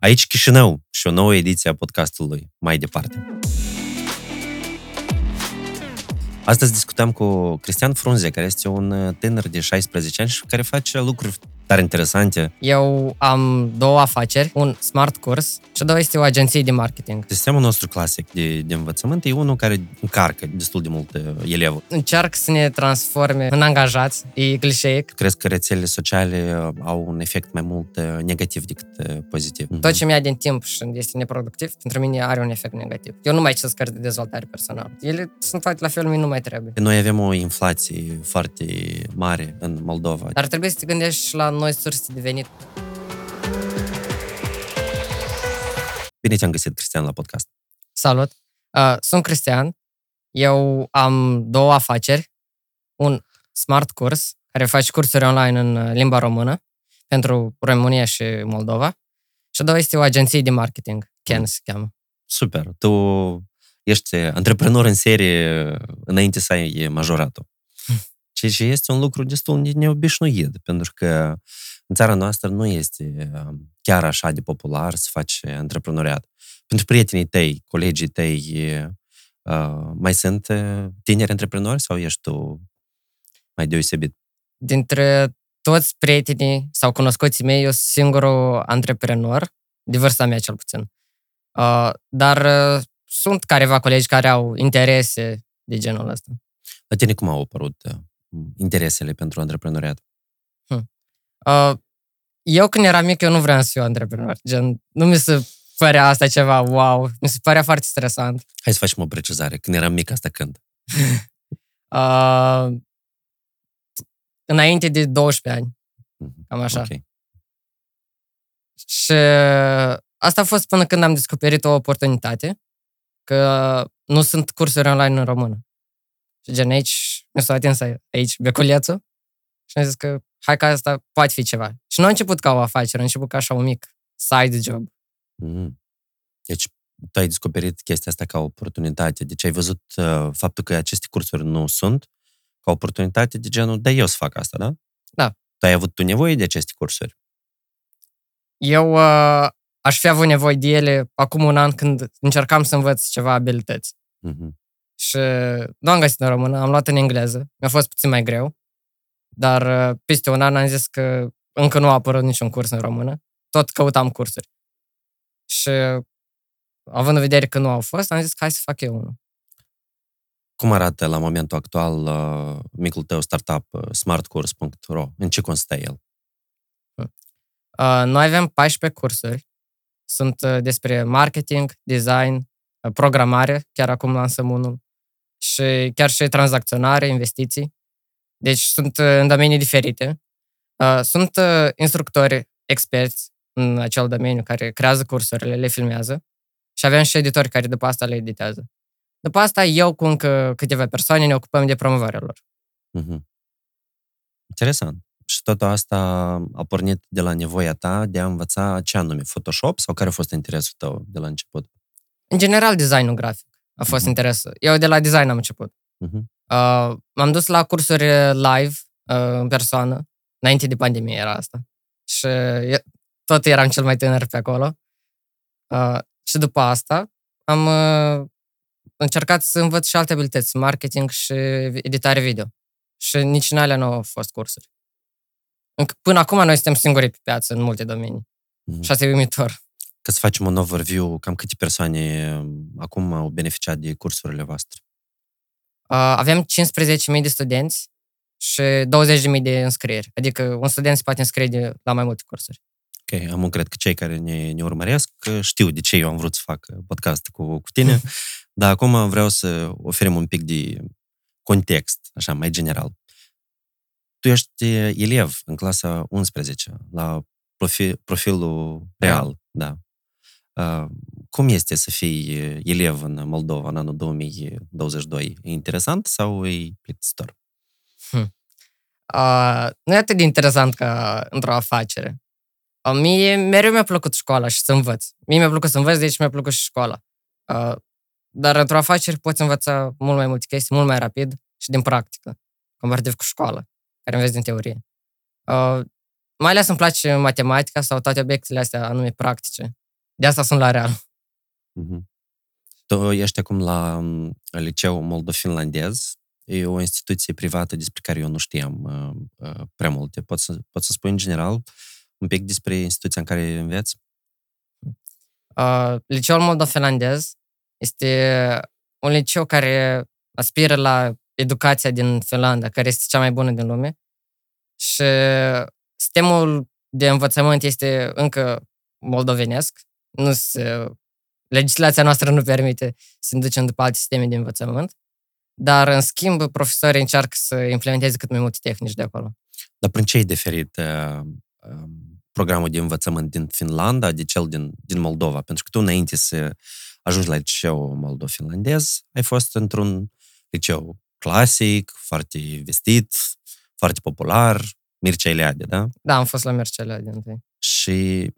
Aici Chișinău și o nouă ediție a podcastului Mai Departe. Astăzi discutăm cu Cristian Frunze, care este un tânăr de 16 ani și care face lucruri tare interesante. Eu am două afaceri, un smart curs și două este o agenție de marketing. Sistemul nostru clasic de, de învățământ e unul care încarcă destul de mult uh, elevul. Încearcă să ne transforme în angajați, e clișeic. Crezi că rețelele sociale uh, au un efect mai mult uh, negativ decât pozitiv? Tot ce mi-a din timp și este neproductiv, pentru mine are un efect negativ. Eu nu mai citesc cărți de dezvoltare personală. Ele sunt toate la fel, mie nu mai trebuie. Noi avem o inflație foarte mare în Moldova. Dar trebuie să te gândești la noi surse de venit. Bine te-am găsit, Cristian, la podcast. Salut! Uh, sunt Cristian. Eu am două afaceri. Un smart curs, care face cursuri online în uh, limba română pentru România și Moldova. Și două este o agenție de marketing, Ken mm. se cheamă. Super! Tu ești antreprenor în serie înainte să ai majoratul. Ceea ce este un lucru destul de neobișnuit, pentru că în țara noastră nu este um, chiar așa de popular să faci antreprenoriat. Pentru prietenii tăi, colegii tăi, uh, mai sunt uh, tineri antreprenori sau ești tu mai deosebit? Dintre toți prietenii sau cunoscuții mei, eu sunt singurul antreprenor, de vârsta mea cel puțin. Uh, dar sunt careva colegi care au interese de genul ăsta. La tine cum au apărut interesele pentru antreprenoriat? Hmm. Uh, eu când eram mic, eu nu vreau să fiu antreprenor. Gen, nu mi se părea asta ceva wow. Mi se părea foarte stresant. Hai să facem o precizare. Când eram mic, asta când? uh, înainte de 12 ani. Mhm. Cam așa. Okay. Și asta a fost până când am descoperit o oportunitate că nu sunt cursuri online în română. Și gen aici, mi s-a atins aici beculețul și am zis că hai că asta poate fi ceva. Și nu a început ca o afacere, a început ca așa un mic side job. Mm. Deci tu ai descoperit chestia asta ca o oportunitate. Deci ai văzut uh, faptul că aceste cursuri nu sunt ca o oportunitate de genul, da, eu să fac asta, da? Da. Tu ai avut tu nevoie de aceste cursuri? Eu uh, aș fi avut nevoie de ele acum un an când încercam să învăț ceva abilități. Mm-hmm. Și nu am găsit în română, am luat în engleză. Mi-a fost puțin mai greu. Dar uh, peste un an am zis că încă nu a apărut niciun curs în română. Tot căutam cursuri. Și având în vedere că nu au fost, am zis că hai să fac eu unul. Cum arată la momentul actual uh, micul tău startup uh, smartcourse.ro? În ce constă el? Uh, noi avem 14 cursuri. Sunt uh, despre marketing, design, uh, programare, chiar acum lansăm unul, și chiar și tranzacționare, investiții. Deci sunt uh, în domenii diferite. Uh, sunt uh, instructori experți în acel domeniu care creează cursurile, le filmează și avem și editori care după asta le editează. După asta, eu cu încă câteva persoane ne ocupăm de promovarea lor. Mm-hmm. Interesant. Și tot asta a pornit de la nevoia ta de a învăța ce anume, Photoshop sau care a fost interesul tău de la început? În general, designul grafic a fost mm-hmm. interesul. Eu de la design am început. Mm-hmm. Uh, m-am dus la cursuri live, uh, în persoană, înainte de pandemie era asta. Și eu, tot eram cel mai tânăr pe acolo. Uh, și după asta am uh, încercat să învăț și alte abilități, marketing și editare video. Și nici în alea nu au fost cursuri. Până acum noi suntem singuri pe piață în multe domenii. Mm-hmm. Și asta e uimitor. Ca să facem un overview, cam câte persoane um, acum au beneficiat de cursurile voastre? avem 15.000 de studenți și 20.000 de înscrieri. Adică un student se poate înscrie de, la mai multe cursuri. Ok, am cred că cei care ne, ne urmăresc știu de ce eu am vrut să fac podcast cu, cu tine, dar acum vreau să oferim un pic de context, așa, mai general. Tu ești elev în clasa 11, la profil, profilul real, da. Uh, cum este să fii elev în Moldova în anul 2022? E interesant sau e plictisitor? Hmm. Uh, nu e atât de interesant ca într-o afacere. Uh, mie mereu mi-a plăcut școala și să învăț. Mie mi-a plăcut să învăț, deci mi-a plăcut și școala. Uh, dar într-o afacere poți învăța mult mai multe chestii, mult mai rapid și din practică, comparativ cu școala, care înveți din teorie. Uh, mai ales îmi place matematica sau toate obiectele astea anume practice De asta sunt la Real. Mm-hmm. Tu ești acum la um, liceu moldo-finlandez. E o instituție privată despre care eu nu știam uh, uh, prea multe. Poți să, poți să spui în general un pic despre instituția în care înveți? Uh, liceul moldo-finlandez este un liceu care aspiră la educația din Finlanda, care este cea mai bună din lume. Și sistemul de învățământ este încă moldovenesc. Nu se, legislația noastră nu permite să ne ducem după alte sisteme de învățământ. Dar, în schimb, profesorii încearcă să implementeze cât mai multe tehnici de acolo. Dar prin ce e diferit uh, uh, programul de învățământ din Finlanda de cel din, din Moldova? Pentru că tu, înainte să ajungi la liceu moldo-finlandez, ai fost într-un liceu clasic, foarte vestit, foarte popular, Mircea Eliade, da? Da, am fost la Mircea Eliade întâi. Și,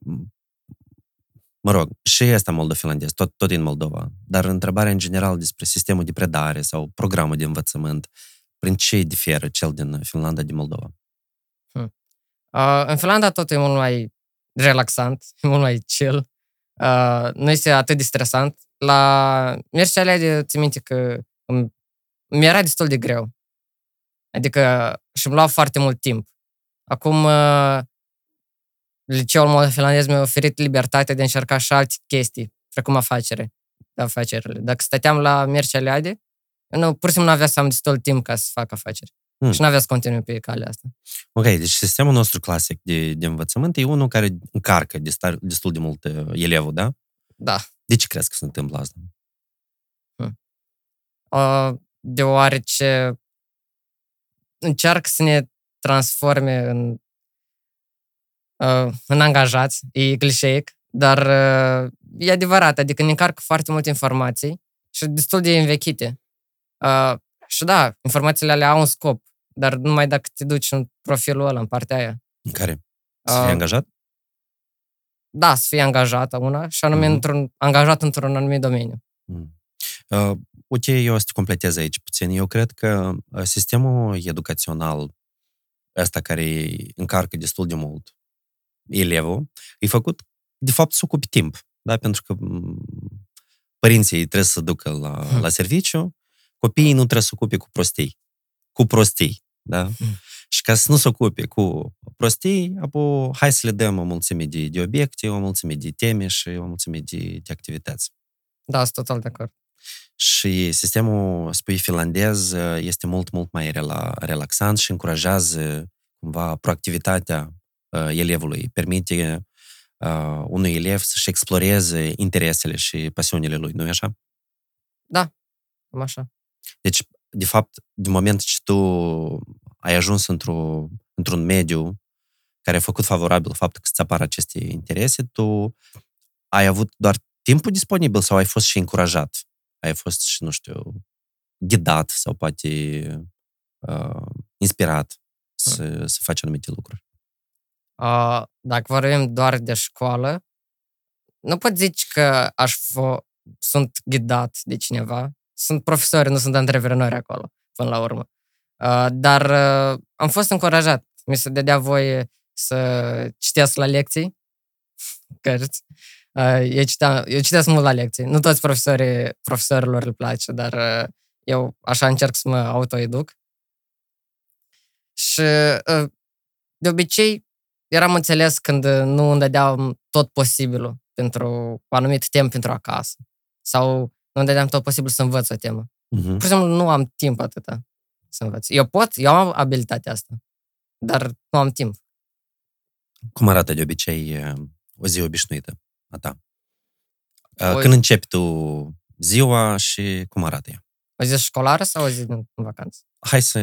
mă rog, și asta moldo-finlandez, tot, tot din Moldova. Dar întrebarea în general despre sistemul de predare sau programul de învățământ, prin ce diferă cel din Finlanda de Moldova? Hmm. Uh, în Finlanda tot e mult mai relaxant, e mult mai chill. Uh, nu este atât de stresant. La Mircea Eliade, ți minte că mi era destul de greu. Adică și-mi lua foarte mult timp. Acum, uh, liceul mod finlandez mi-a oferit libertatea de a încerca și alte chestii, precum afacere, afacerile. Dacă stăteam la Mircea Leade, nu, pur și simplu nu avea să am destul timp ca să fac afaceri. Hmm. Și nu avea să continui pe calea asta. Ok, deci sistemul nostru clasic de, de învățământ e unul care încarcă de star, destul de mult uh, elevul, da? Da. De ce crezi că se întâmplă asta? Hmm. Uh, deoarece încearcă să ne transforme în, uh, în angajați, e clișeic, dar uh, e adevărat, adică ne încarcă foarte multe informații și destul de învechite. Uh, și da, informațiile alea au un scop, dar numai dacă te duci în profilul ăla, în partea aia. În care? Să fii uh, angajat? Da, să fii angajat, una, și anume mm-hmm. într-un, angajat într-un anumit domeniu. Mm. Uh, uite, eu o să te completez aici puțin. Eu cred că uh, sistemul educațional ăsta care încarcă destul de mult elevul, e făcut, de fapt, să ocupe timp. Da? Pentru că părinții trebuie să ducă la, hmm. la serviciu, copiii nu trebuie să ocupe cu prostii. Cu prostii. Da? Hmm. Și ca să nu se ocupe cu prostii, apoi hai să le dăm o mulțime de, de obiecte, o mulțime de teme și o mulțime de, de activități. Da, sunt total de acord. Și sistemul, spui, finlandez este mult, mult mai rela, relaxant și încurajează cumva proactivitatea uh, elevului, permite uh, unui elev să-și exploreze interesele și pasiunile lui, nu-i așa? Da, cam așa. Deci, de fapt, din moment ce tu ai ajuns într-o, într-un mediu care a făcut favorabil faptul că îți apară aceste interese, tu ai avut doar timpul disponibil sau ai fost și încurajat? ai fost și, nu știu, ghidat sau poate uh, inspirat să, să faci anumite lucruri? Uh, dacă vorbim doar de școală, nu pot zice că aș f- sunt ghidat de cineva. Sunt profesori, nu sunt antreprenori acolo, până la urmă. Uh, dar uh, am fost încurajat. Mi se dădea voie să citesc la lecții cărți eu, citeam, eu citesc mult la lecții. Nu toți profesorii, profesorilor le place, dar eu așa încerc să mă autoeduc. Și de obicei eram înțeles când nu îmi dădeam tot posibilul pentru un anumit timp pentru acasă. Sau nu îmi dădeam tot posibil să învăț o temă. Uh-huh. Pur și simplu nu am timp atâta să învăț. Eu pot, eu am abilitatea asta, dar nu am timp. Cum arată de obicei o zi obișnuită? a ta. O... Când începi tu ziua și cum arată ea? O zi școlară sau o zi în vacanță? Hai să,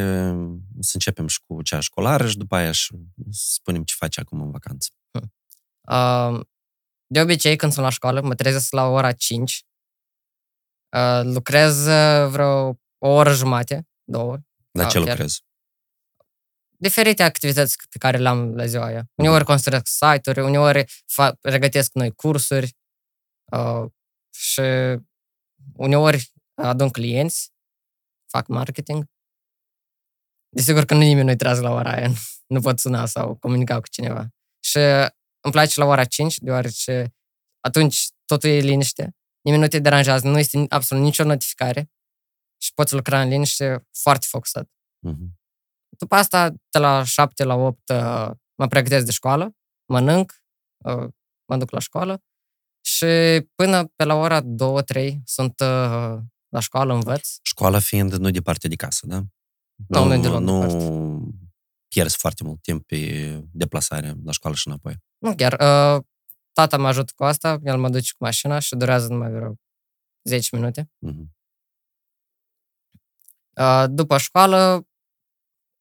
să începem și cu cea școlară și după aia și spunem ce faci acum în vacanță. Hm. Uh, de obicei, când sunt la școală, mă trezesc la ora 5. Uh, lucrez vreo o oră jumate, două. La ce lucrezi? diferite activități pe care le-am la ziua aia. Uneori construiesc site-uri, uneori fa- pregătesc noi cursuri uh, și uneori adun clienți, fac marketing. Desigur că nu nimeni nu-i trează la ora aia, nu pot suna sau comunica cu cineva. Și îmi place la ora 5, deoarece atunci totul e liniște, nimeni nu te deranjează, nu este absolut nicio notificare și poți lucra în liniște foarte focusat. Uh-huh. După asta, de la 7 la 8, uh, mă pregătesc de școală, mănânc, uh, mă duc la școală și până pe la ora 2-3 sunt uh, la școală, învăț. Școala fiind nu departe de casă, da? Nu, nu, nu, nu pierzi foarte mult timp pe deplasare la școală și înapoi. Nu chiar. Uh, tata mă ajută cu asta, el mă duce cu mașina și durează numai vreo 10 minute. Uh-huh. Uh, după școală,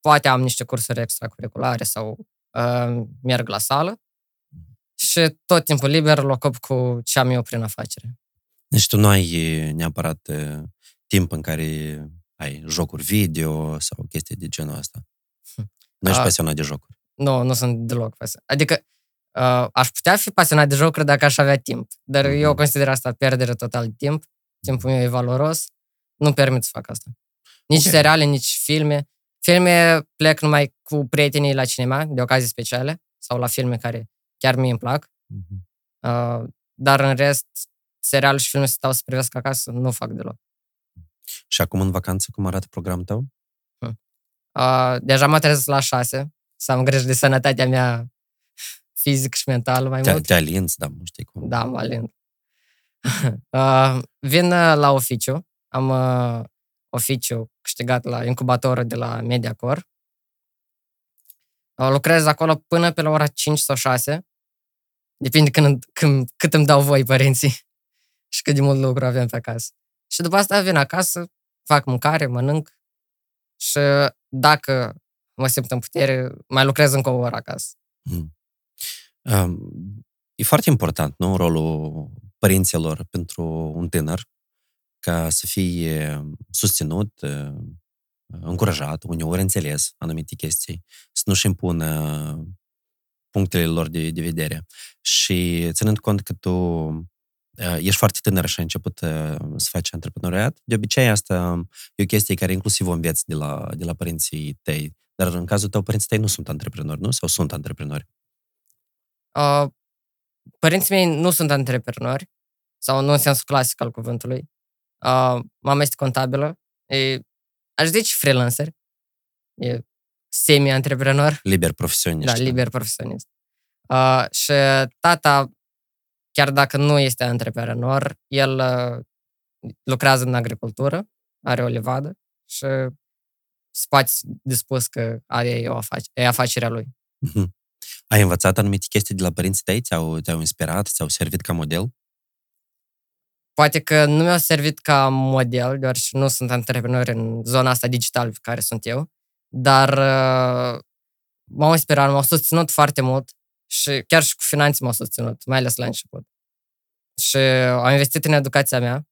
poate am niște cursuri extracurriculare sau uh, merg la sală și tot timpul liber îl ocup cu ce am eu prin afacere. Deci tu nu ai neapărat uh, timp în care ai jocuri video sau chestii de genul ăsta. Nu ești pasionat de jocuri. Nu, nu sunt deloc pasionat. Adică uh, aș putea fi pasionat de jocuri dacă aș avea timp. Dar mm-hmm. eu consider asta pierdere total de timp. Timpul meu e valoros. Nu permit să fac asta. Nici okay. seriale, nici filme. Filme plec numai cu prietenii la cinema, de ocazii speciale, sau la filme care chiar mie îmi plac. Mm-hmm. Uh, dar în rest, serial și filme să stau să privesc acasă, nu fac deloc. Și acum în vacanță, cum arată programul tău? Uh, deja mă trezesc la șase, să am grijă de sănătatea mea fizic și mental mai te, mult. Te alinți, da, nu știi cum. Da, mă alint. uh, vin uh, la oficiu. Am uh, oficiu câștigat la incubatorul de la Mediacor. Uh, lucrez acolo până pe la ora 5 sau 6. Depinde când, când, cât îmi dau voi părinții și cât de mult lucru avem pe acasă. Și după asta vin acasă, fac mâncare, mănânc și dacă mă simt în putere, mai lucrez încă o oră acasă. Mm. Um, e foarte important, nu, rolul părinților pentru un tânăr ca să fie susținut, încurajat, uneori înțeles anumite chestii, să nu-și impună punctele lor de, de vedere. Și ținând cont că tu ești foarte tânăr și ai început să faci antreprenoriat, de obicei asta e o chestie care inclusiv o înveți de la, de la părinții tăi. Dar în cazul tău, părinții tăi nu sunt antreprenori, nu? Sau sunt antreprenori? Uh, părinții mei nu sunt antreprenori, sau nu în sensul clasic al cuvântului. Uh, mama este contabilă, e, aș zice freelancer, e semi-antreprenor. Liber profesionist. Da, liber profesionist. Uh, și tata chiar dacă nu este antreprenor, el uh, lucrează în agricultură, are o livadă și se poate dispus că aia e, o afacere, e afacerea lui. Mm-hmm. Ai învățat anumite chestii de la părinții tăi? Ți-au, te-au inspirat? Ți-au servit ca model? Poate că nu mi-au servit ca model, deoarece nu sunt antreprenori în zona asta digitală pe care sunt eu, dar uh, m-au inspirat, m-au susținut foarte mult și chiar și cu finanțe m-au susținut, mai ales la început. Și am investit în educația mea,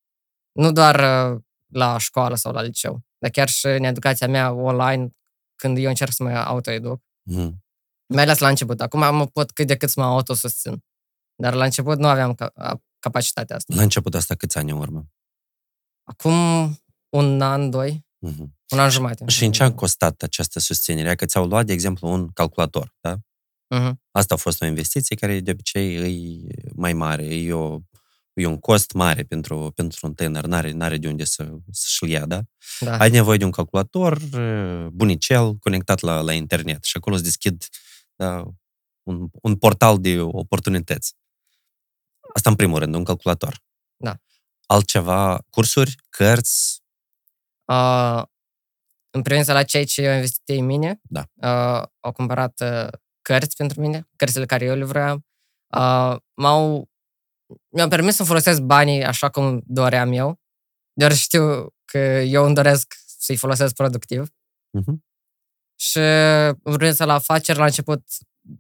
nu doar uh, la școală sau la liceu, dar chiar și în educația mea online, când eu încerc să mă autoeduc. Mm. Mai ales la început. Acum mă pot cât de cât să mă autosusțin. Dar la început nu aveam capacitatea asta. La început asta câți ani în urmă? Acum un an, doi. Mm-hmm. Un an jumate. Și în ce a costat această susținere? Că ți-au luat, de exemplu, un calculator, da? Uh-huh. Asta a fost o investiție care de obicei e mai mare, e, o, e un cost mare pentru, pentru un tânăr, n-are, n-are de unde să, să-și ia, da? da? Ai nevoie de un calculator bunicel conectat la, la internet și acolo îți deschid da, un, un portal de oportunități. Asta în primul rând, un calculator. Da. Altceva, cursuri, cărți? Uh, în privința la ceea ce eu investit în mine, da. uh, au cumpărat uh, cărți pentru mine, cărțile care eu le vreau. Uh, m-au, mi-au permis să folosesc banii așa cum doream eu, doar știu că eu îmi doresc să-i folosesc productiv. Uh-huh. Și în la afaceri, la început,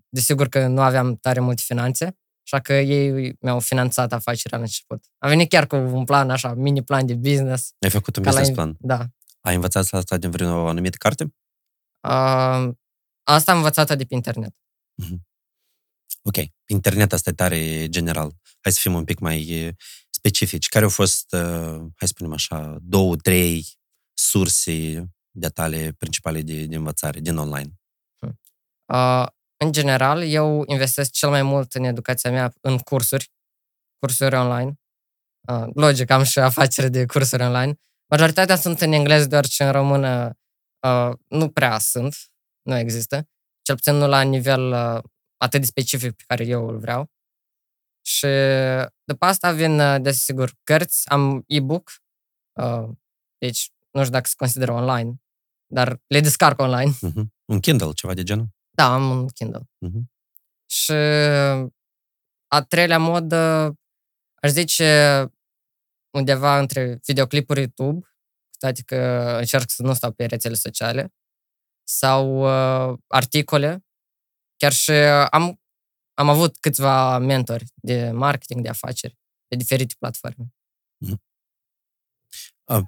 desigur că nu aveam tare multe finanțe, așa că ei mi-au finanțat afacerea la început. Am venit chiar cu un plan, așa, mini plan de business. Ai făcut un business la... plan? Da. Ai învățat asta din vreo anumită carte? Uh, Asta am învățat de pe internet. Mm-hmm. Ok. Internet asta e tare general. Hai să fim un pic mai specifici. Care au fost, uh, hai să spunem așa, două, trei surse de tale principale de, de învățare din online? Hmm. Uh, în general, eu investesc cel mai mult în educația mea în cursuri. cursuri online. Uh, logic, am și afacere de cursuri online. Majoritatea sunt în engleză, deoarece în română uh, nu prea sunt, nu există. Cel puțin nu la nivel uh, atât de specific pe care eu îl vreau. Și după asta vin, uh, desigur, cărți, am e-book, uh, deci nu știu dacă se consideră online, dar le descarc online. Uh-huh. Un Kindle, ceva de genul? Da, am un Kindle. Uh-huh. Și a treilea mod, aș zice undeva între videoclipuri YouTube, toate că încerc să nu stau pe rețele sociale, sau uh, articole. Chiar și am, am avut câțiva mentori de marketing, de afaceri, pe diferite platforme. Mm. Uh,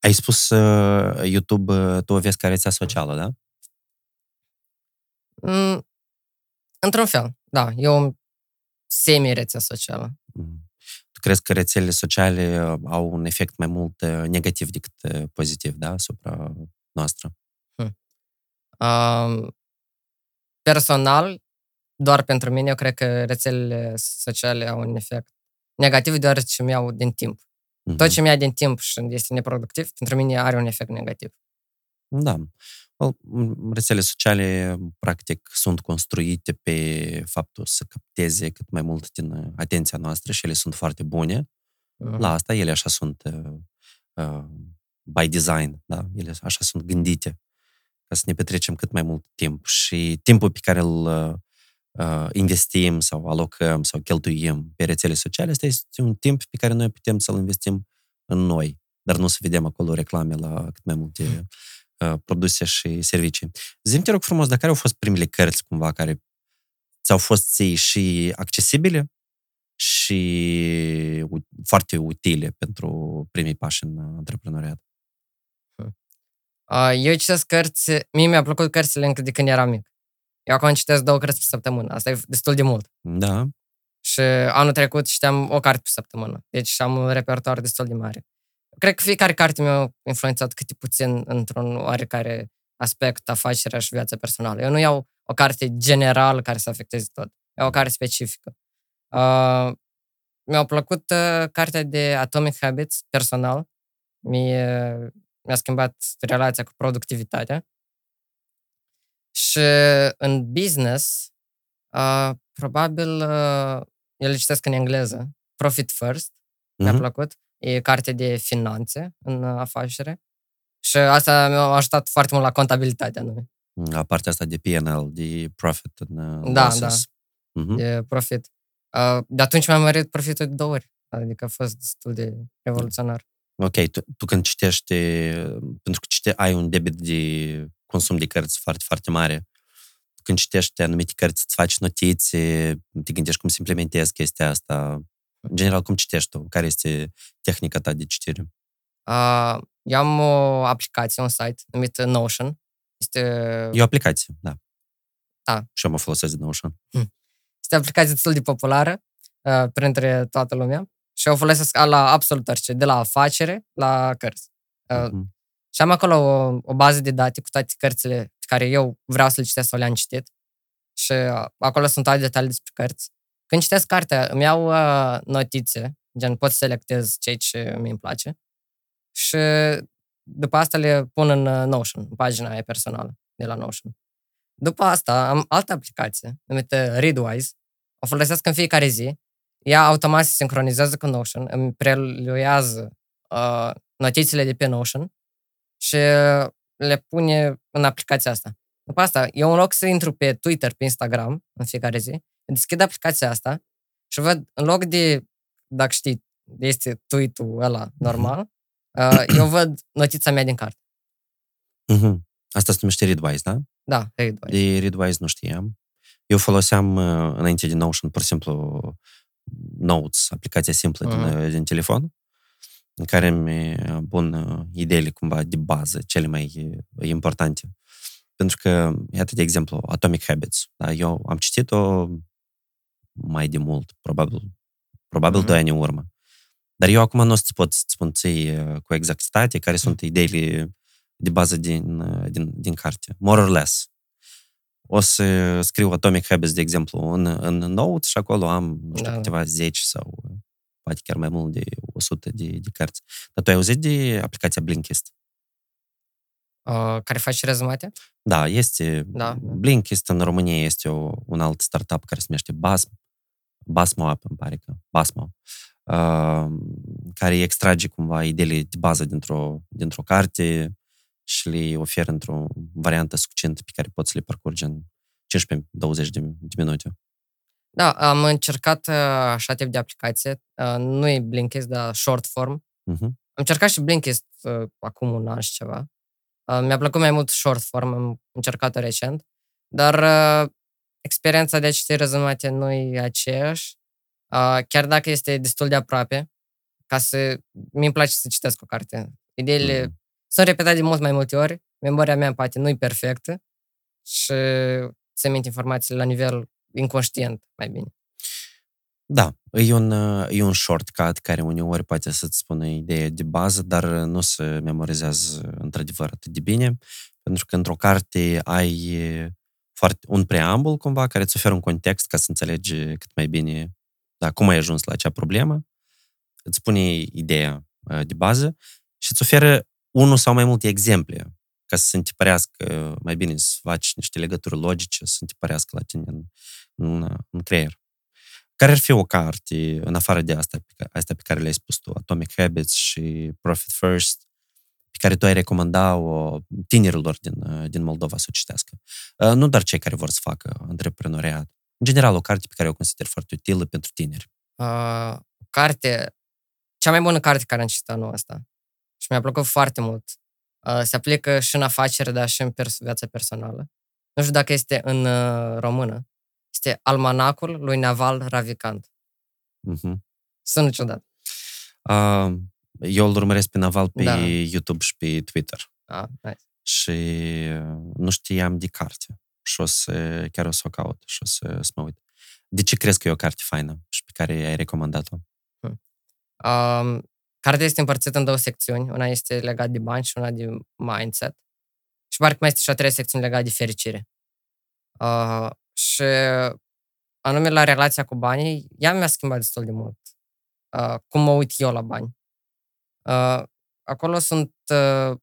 ai spus uh, YouTube, uh, tu o vezi ca rețea socială, da? Mm, într-un fel, da. E o semi-rețea socială. Mm. Tu crezi că rețelele sociale uh, au un efect mai mult uh, negativ decât uh, pozitiv, da, asupra noastră? Hmm. Um, personal, doar pentru mine, eu cred că rețelele sociale au un efect negativ, deoarece mi iau din timp. Mm-hmm. Tot ce mi-a din timp și este neproductiv, pentru mine are un efect negativ. Da. Rețele sociale, practic, sunt construite pe faptul să capteze cât mai mult din atenția noastră și ele sunt foarte bune. Uh-huh. La asta ele așa sunt uh, uh, by design, da? Ele așa sunt gândite ca să ne petrecem cât mai mult timp și timpul pe care îl uh, investim sau alocăm sau cheltuim pe rețele sociale, asta este un timp pe care noi putem să-l investim în noi, dar nu să vedem acolo reclame la cât mai multe uh, produse și servicii. Zim te rog frumos, dar care au fost primele cărți cumva care ți-au fost ții și accesibile și foarte utile pentru primii pași în antreprenoriat? Eu citesc cărți, mie mi-a plăcut cărțile încă de când eram mic. Eu acum citesc două cărți pe săptămână, asta e destul de mult. Da. Și anul trecut citeam o carte pe săptămână, deci am un repertoriu destul de mare. Cred că fiecare carte mi-a influențat câte puțin într-un oarecare aspect, afacerea și viața personală. Eu nu iau o carte generală care să afecteze tot. Iau o carte specifică. Uh, mi-a plăcut uh, cartea de Atomic Habits personal. Mi-a, mi-a schimbat relația cu productivitatea. Și în business, uh, probabil, uh, eu le citesc în engleză, Profit First, uh-huh. mi-a mhm. plăcut. E carte de finanțe în afacere. Și asta mi-a ajutat foarte mult la contabilitatea noi. La partea asta de PNL, de profit and Da, da. Uh-huh. De profit. Uh, de atunci mi-am mărit profitul de două ori. Adică a fost destul de revoluționar. Ok, tu, tu când citești, pentru că cite, ai un debit de consum de cărți foarte, foarte mare, când citești anumite cărți, îți faci notițe, te gândești cum să implementezi chestia asta. În general, cum citești tu? Care este tehnica ta de citire? Uh, eu am o aplicație, un site numit Notion. Este... E o aplicație, da. Da. Și eu mă folosesc de Notion. Hm. Este o aplicație destul de populară uh, printre toată lumea și o folosesc la absolut orice, de la afacere la cărți. Uh, uh-huh. Și am acolo o, o bază de date cu toate cărțile pe care eu vreau să le citesc sau le-am citit. Și uh, acolo sunt toate detalii despre cărți. Când citesc cartea, îmi iau uh, notițe, gen pot să selectez cei ce mi îmi place. Și după asta le pun în uh, Notion, în pagina aia personală de la Notion. După asta am altă aplicație numită Readwise. O folosesc în fiecare zi. Ea automat se sincronizează cu Notion, îmi preluează uh, notițele de pe Notion și le pune în aplicația asta. După asta, eu în loc să intru pe Twitter, pe Instagram în fiecare zi, deschid aplicația asta și văd, în loc de, dacă știi, este tweet-ul ăla normal, uh, eu văd notița mea din carte. Mm-hmm. Asta se numește Readwise, da? Da, Readwise. De Readwise nu știam. Eu foloseam uh, înainte de Notion, pur și simplu, Notes, aplicația simplă uh-huh. din, mhm. uh, din telefon, în care îmi pun uh, ideile cumva de bază, cele mai importante. Pentru că, iată, de exemplu, Atomic Habits. Da? Eu am citit-o mai de mult, probabil, probabil uh-huh. doi ani în urmă. Dar eu acum nu o să-ți pot să spun ții cu exactitate care sunt ideile de bază din, din, din carte. More or less. O să scriu Atomic Habits, de exemplu, în, în Notes și acolo am, nu știu, da. câteva zeci sau poate chiar mai mult de 100 de, de cărți. Dar tu ai auzit de aplicația Blinkist? Uh, care face rezumate? Da, este. Da. Blinkist în România este o, un alt startup care se numește Basm. Basmo App, îmi pare că. Basmo. Uh, care extrage cumva ideile de bază dintr-o, dintr-o carte și le oferă într-o variantă succintă pe care poți să le parcurgi în 15-20 de, de minute. Da, am încercat uh, așa tip de aplicație. Uh, nu e Blinkist, dar short form. Uh-huh. Am încercat și Blinkist uh, acum un an și ceva. Mi-a plăcut mai mult short form, am încercat-o recent. Dar experiența de a citi rezumate nu e aceeași. Chiar dacă este destul de aproape, ca să... mi-mi place să citesc o carte. Ideile uh-huh. Sunt repetate de mult mai multe ori. Memoria mea poate nu e perfectă și se mint informațiile la nivel inconștient mai bine. Da, e un, e un shortcut care uneori poate să-ți spună ideea de bază, dar nu se memorizează într-adevăr atât de bine, pentru că într-o carte ai foarte, un preambul cumva care îți oferă un context ca să înțelegi cât mai bine da, cum ai ajuns la acea problemă, îți spune ideea de bază și îți oferă unul sau mai multe exemple ca să se întipărească mai bine, să faci niște legături logice, să se întipărească la tine în, în, în creier. Care ar fi o carte, în afară de asta, astea pe care le-ai spus tu, Atomic Habits și Profit First, pe care tu ai recomanda-o tinerilor din, din Moldova să o citească? Nu doar cei care vor să facă antreprenoriat. În general, o carte pe care o consider foarte utilă pentru tineri. Uh, carte, cea mai bună carte care am citit anul ăsta și mi-a plăcut foarte mult Uh, se aplică și în afacere, dar și în pers- viața personală. Nu știu dacă este în uh, română. Este Almanacul lui Naval Ravikant. Uh-huh. Sunt ciudat. Uh, eu îl urmăresc pe Naval pe da. YouTube și pe Twitter. Ah, nice. Și uh, nu știam de carte. Și o să, chiar o să o caut și o să, să mă uit. De ce crezi că e o carte faină și pe care ai recomandat-o? Hmm. Um, Cartea este împărțită în două secțiuni. Una este legată de bani și una de mindset. Și parcă mai este și o treia secțiune legată de fericire. Uh, și anume la relația cu banii, ea mi-a schimbat destul de mult. Uh, cum mă uit eu la bani. Uh, acolo sunt uh,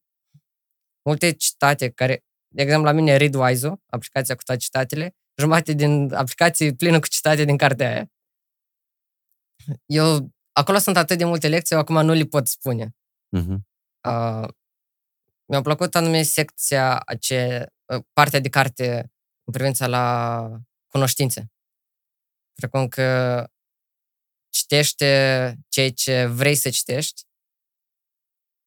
multe citate care, de exemplu, la mine Readwise-ul, aplicația cu toate citatele, jumătate din aplicații plină cu citate din cartea aia. Eu acolo sunt atât de multe lecții, acum nu le pot spune. Uh-huh. Uh, mi-a plăcut anume secția, ace, uh, partea de carte în privința la cunoștințe. Precum că citește ceea ce vrei să citești,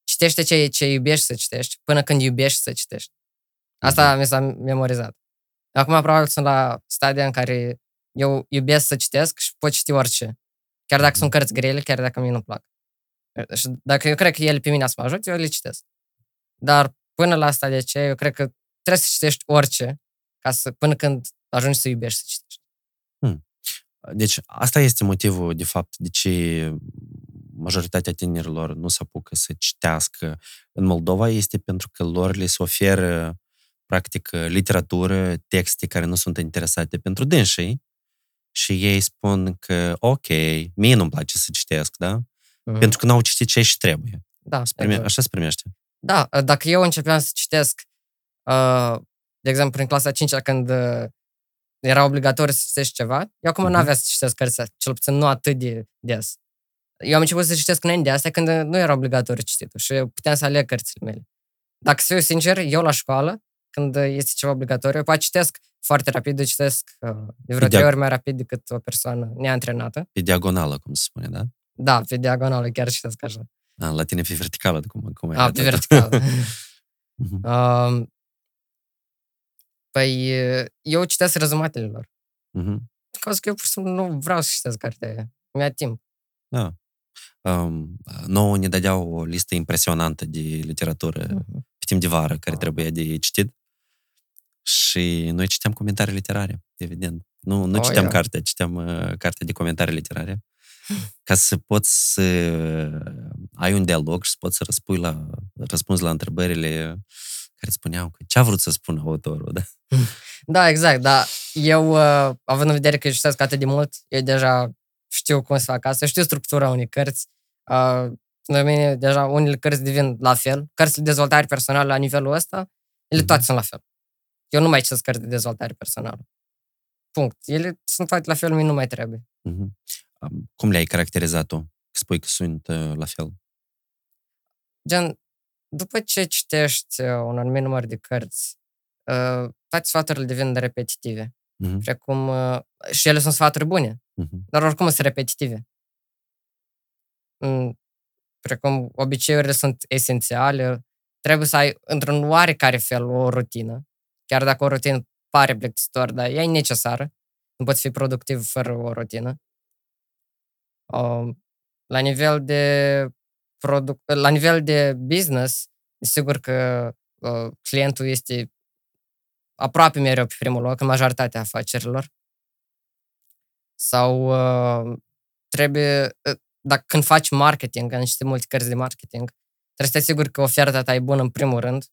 citește ceea ce iubești să citești, până când iubești să citești. Asta uh-huh. mi s-a memorizat. Acum probabil sunt la stadia în care eu iubesc să citesc și pot citi orice. Chiar dacă sunt cărți grele, chiar dacă mie nu plac. Și dacă eu cred că ele pe mine să mă ajut, eu le citesc. Dar până la asta de ce, eu cred că trebuie să citești orice ca să, până când ajungi să iubești să citești. Hmm. Deci asta este motivul, de fapt, de ce majoritatea tinerilor nu se apucă să citească în Moldova, este pentru că lor le se oferă practic literatură, texte care nu sunt interesate pentru dânsii și ei spun că, ok, mie nu-mi place să citesc, da? Uh-huh. Pentru că n-au citit ce și trebuie. Da, prime, exact. Așa se primește. Da, dacă eu începeam să citesc, uh, de exemplu, în clasa 5 când uh, era obligatoriu să citești ceva, eu acum uh-huh. nu avea să citesc cărți, cel puțin nu atât de des. Eu am început să citesc înainte de asta când nu era obligatoriu cititul și puteam să aleg cărțile mele. Dacă să fiu sincer, eu la școală, când este ceva obligatoriu, poate citesc foarte rapid, citesc uh, de vreo trei ori mai rapid decât o persoană neantrenată. Pe diagonală, cum se spune, da? Da, pe diagonală, chiar citesc așa. A, la tine pe verticală, cum, cum ai A, pe verticală. uh, păi, eu citesc rezumatele lor. Uh-huh. Ca că eu pur și simplu nu vreau să citesc cartea aia. Mi-a timp. Da. Um, nouă ne dădeau o listă impresionantă de literatură uh-huh. Pe timp de vară care uh-huh. trebuia de citit. Și noi citeam comentarii literare, evident. Nu, nu oh, citeam yeah. carte, citeam uh, carte de comentarii literare. Ca să poți să ai un dialog și să poți să răspui la, răspunzi la întrebările care spuneau că ce a vrut să spună autorul, da? Da, exact, dar eu, uh, având în vedere că citesc atât de mult, eu deja știu cum să fac asta, știu structura unei cărți. Uh, de mine, deja, unele cărți devin la fel. Cărțile de dezvoltare personală la nivelul ăsta, ele toate mm-hmm. sunt la fel. Eu nu mai citesc cărți de dezvoltare personală. Punct. Ele sunt toate la fel, mie nu mai trebuie. Mm-hmm. Cum le-ai caracterizat tu? Spui că sunt uh, la fel. Gen, după ce citești uh, un anumit număr de cărți, uh, toate sfaturile devin repetitive. Mm-hmm. Precum, uh, și ele sunt sfaturi bune, mm-hmm. dar oricum sunt repetitive. Mm, precum obiceiurile sunt esențiale, trebuie să ai într-un oarecare fel o rutină, chiar dacă o rutină pare plictisitor, dar e necesară. Nu poți fi productiv fără o rutină. Um, la nivel de produc- la nivel de business, sigur că uh, clientul este aproape mereu pe primul loc în majoritatea afacerilor. Sau uh, trebuie, uh, dacă când faci marketing, în niște multe cărți de marketing, trebuie să te asiguri că oferta ta e bună în primul rând.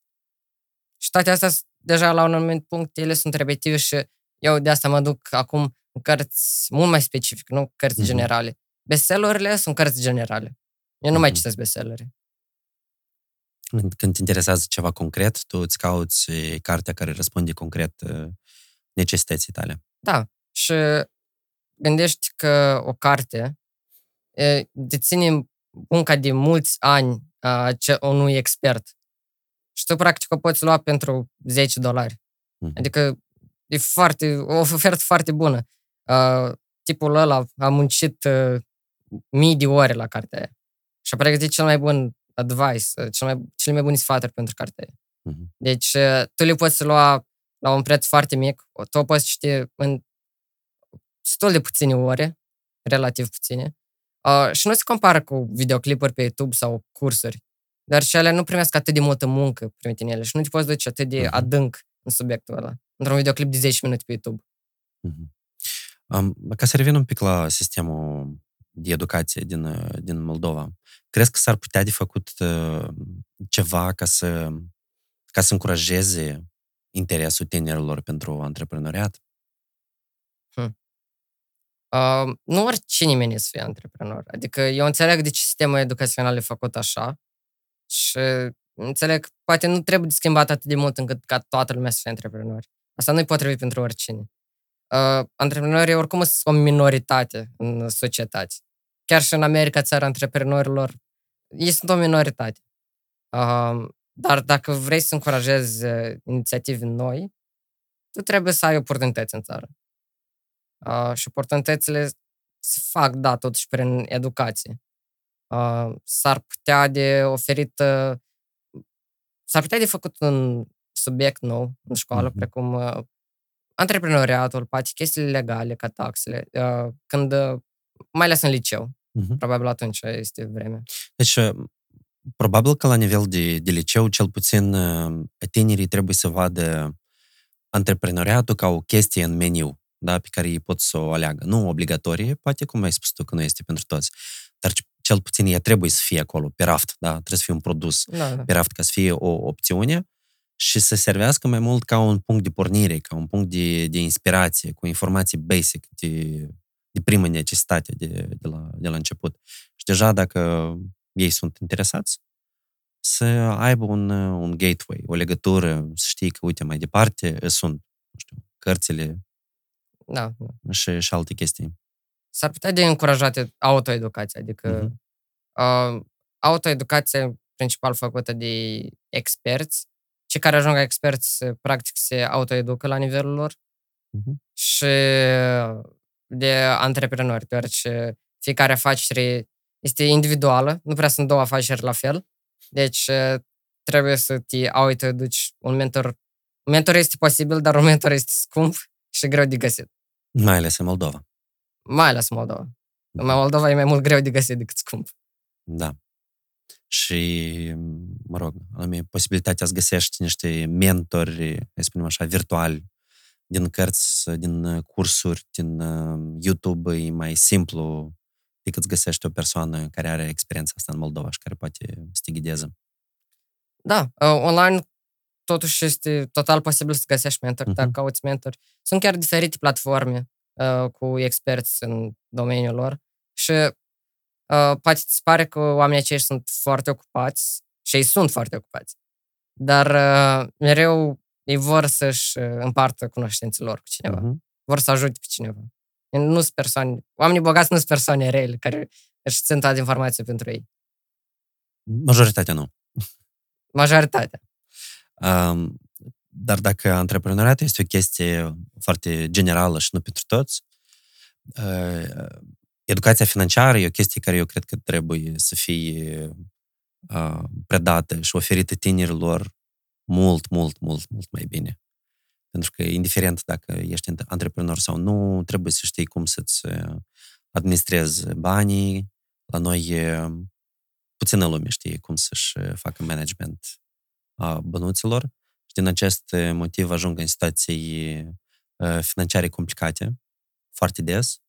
Și toate astea, deja la un anumit punct, ele sunt repetitive și eu de asta mă duc acum în cărți mult mai specific, nu cărți mm-hmm. generale. Bestsellerurile sunt cărți generale. Eu nu mm-hmm. mai mhm. citesc bestsellere. Când te interesează ceva concret, tu îți cauți cartea care răspunde concret necesității tale. Da. Și gândești că o carte deține munca de mulți ani a unui expert. Și tu, practic, o poți lua pentru 10 dolari. Mm-hmm. Adică e foarte, o ofertă foarte bună. Uh, tipul ăla a muncit uh, mii de ore la cartea aia. Și a pregătit cel mai bun advice, uh, cel mai, cele mai bune sfaturi pentru cartea aia. Uh-huh. Deci, uh, tu le poți lua la un preț foarte mic, tu o poți citi în destul de puține ore, relativ puține, uh, și nu se compară cu videoclipuri pe YouTube sau cursuri. Dar și ele nu primesc atât de multă muncă primite în ele și nu te poți duce atât de uh-huh. adânc în subiectul ăla, într-un videoclip de 10 minute pe YouTube. Uh-huh. Um, ca să revin un pic la sistemul de educație din, din Moldova. Crezi că s-ar putea de făcut uh, ceva ca să, ca să încurajeze interesul tinerilor pentru antreprenoriat? Hmm. Uh, nu oricine nimeni să fie antreprenor. Adică eu înțeleg de ce sistemul educațional e făcut așa și înțeleg, poate nu trebuie de schimbat atât de mult încât ca toată lumea să fie antreprenori. Asta nu-i potrivit pentru oricine. Uh, antreprenorii oricum sunt o minoritate în societate chiar și în America, țara antreprenorilor, ei sunt o minoritate. Uh, dar dacă vrei să încurajezi uh, inițiative noi, tu trebuie să ai oportunități în țară. Uh, și oportunitățile se fac, da, totuși prin educație. Uh, s-ar putea de oferit, uh, s-ar putea de făcut un subiect nou în școală, mm-hmm. precum uh, antreprenoriatul, poate chestiile legale ca taxele, uh, când uh, mai ales în liceu. Uh-huh. Probabil atunci este vremea. Deci, probabil că la nivel de, de liceu, cel puțin tinerii trebuie să vadă antreprenoriatul ca o chestie în meniu, da, pe care ei pot să o aleagă. Nu obligatorie, poate cum ai spus tu că nu este pentru toți, dar cel puțin ea trebuie să fie acolo, pe raft, da? trebuie să fie un produs da, da. pe raft ca să fie o opțiune și să servească mai mult ca un punct de pornire, ca un punct de, de inspirație, cu informații basic de de primă necesitate de, de, la, de la început. Și deja dacă ei sunt interesați, să aibă un, un gateway, o legătură, să știi că, uite, mai departe sunt, nu știu, cărțile da. și, și alte chestii. S-ar putea de încurajate autoeducația, adică uh-huh. uh, autoeducația principal făcută de experți, cei care ajung la experți, practic, se autoeducă la nivelul lor uh-huh. și de antreprenori, deoarece fiecare afacere este individuală, nu prea sunt două afaceri la fel, deci trebuie să te autoeduci. Un mentor, un mentor este posibil, dar un mentor este scump și greu de găsit. Mai ales în Moldova. Mai ales în Moldova. În Moldova e mai mult greu de găsit decât scump. Da. Și, mă rog, posibilitatea să găsești niște mentori, să spunem așa, virtuali, din cărți, din cursuri, din YouTube, e mai simplu decât să găsești o persoană care are experiența asta în Moldova și care poate să te ghideze. Da, online totuși este total posibil să găsești mentor, uh-huh. dacă cauți mentor. Sunt chiar diferite platforme uh, cu experți în domeniul lor și uh, poate ți pare că oamenii acești sunt foarte ocupați și ei sunt foarte ocupați, dar uh, mereu ei vor să-și uh, împartă cunoștințele lor cu cineva. Uh-huh. Vor să ajute pe cineva. Nu sunt persoane, oamenii bogați nu sunt persoane rele care își țin toată informația pentru ei. Majoritatea nu. Majoritatea. Um, dar dacă antreprenoriatul este o chestie foarte generală și nu pentru toți, uh, educația financiară e o chestie care eu cred că trebuie să fie uh, predată și oferită tinerilor mult, mult, mult, mult mai bine. Pentru că, indiferent dacă ești antreprenor sau nu, trebuie să știi cum să-ți administrezi banii. La noi puțină lume știe cum să-și facă management a bănuților și din acest motiv ajung în situații financiare complicate foarte des.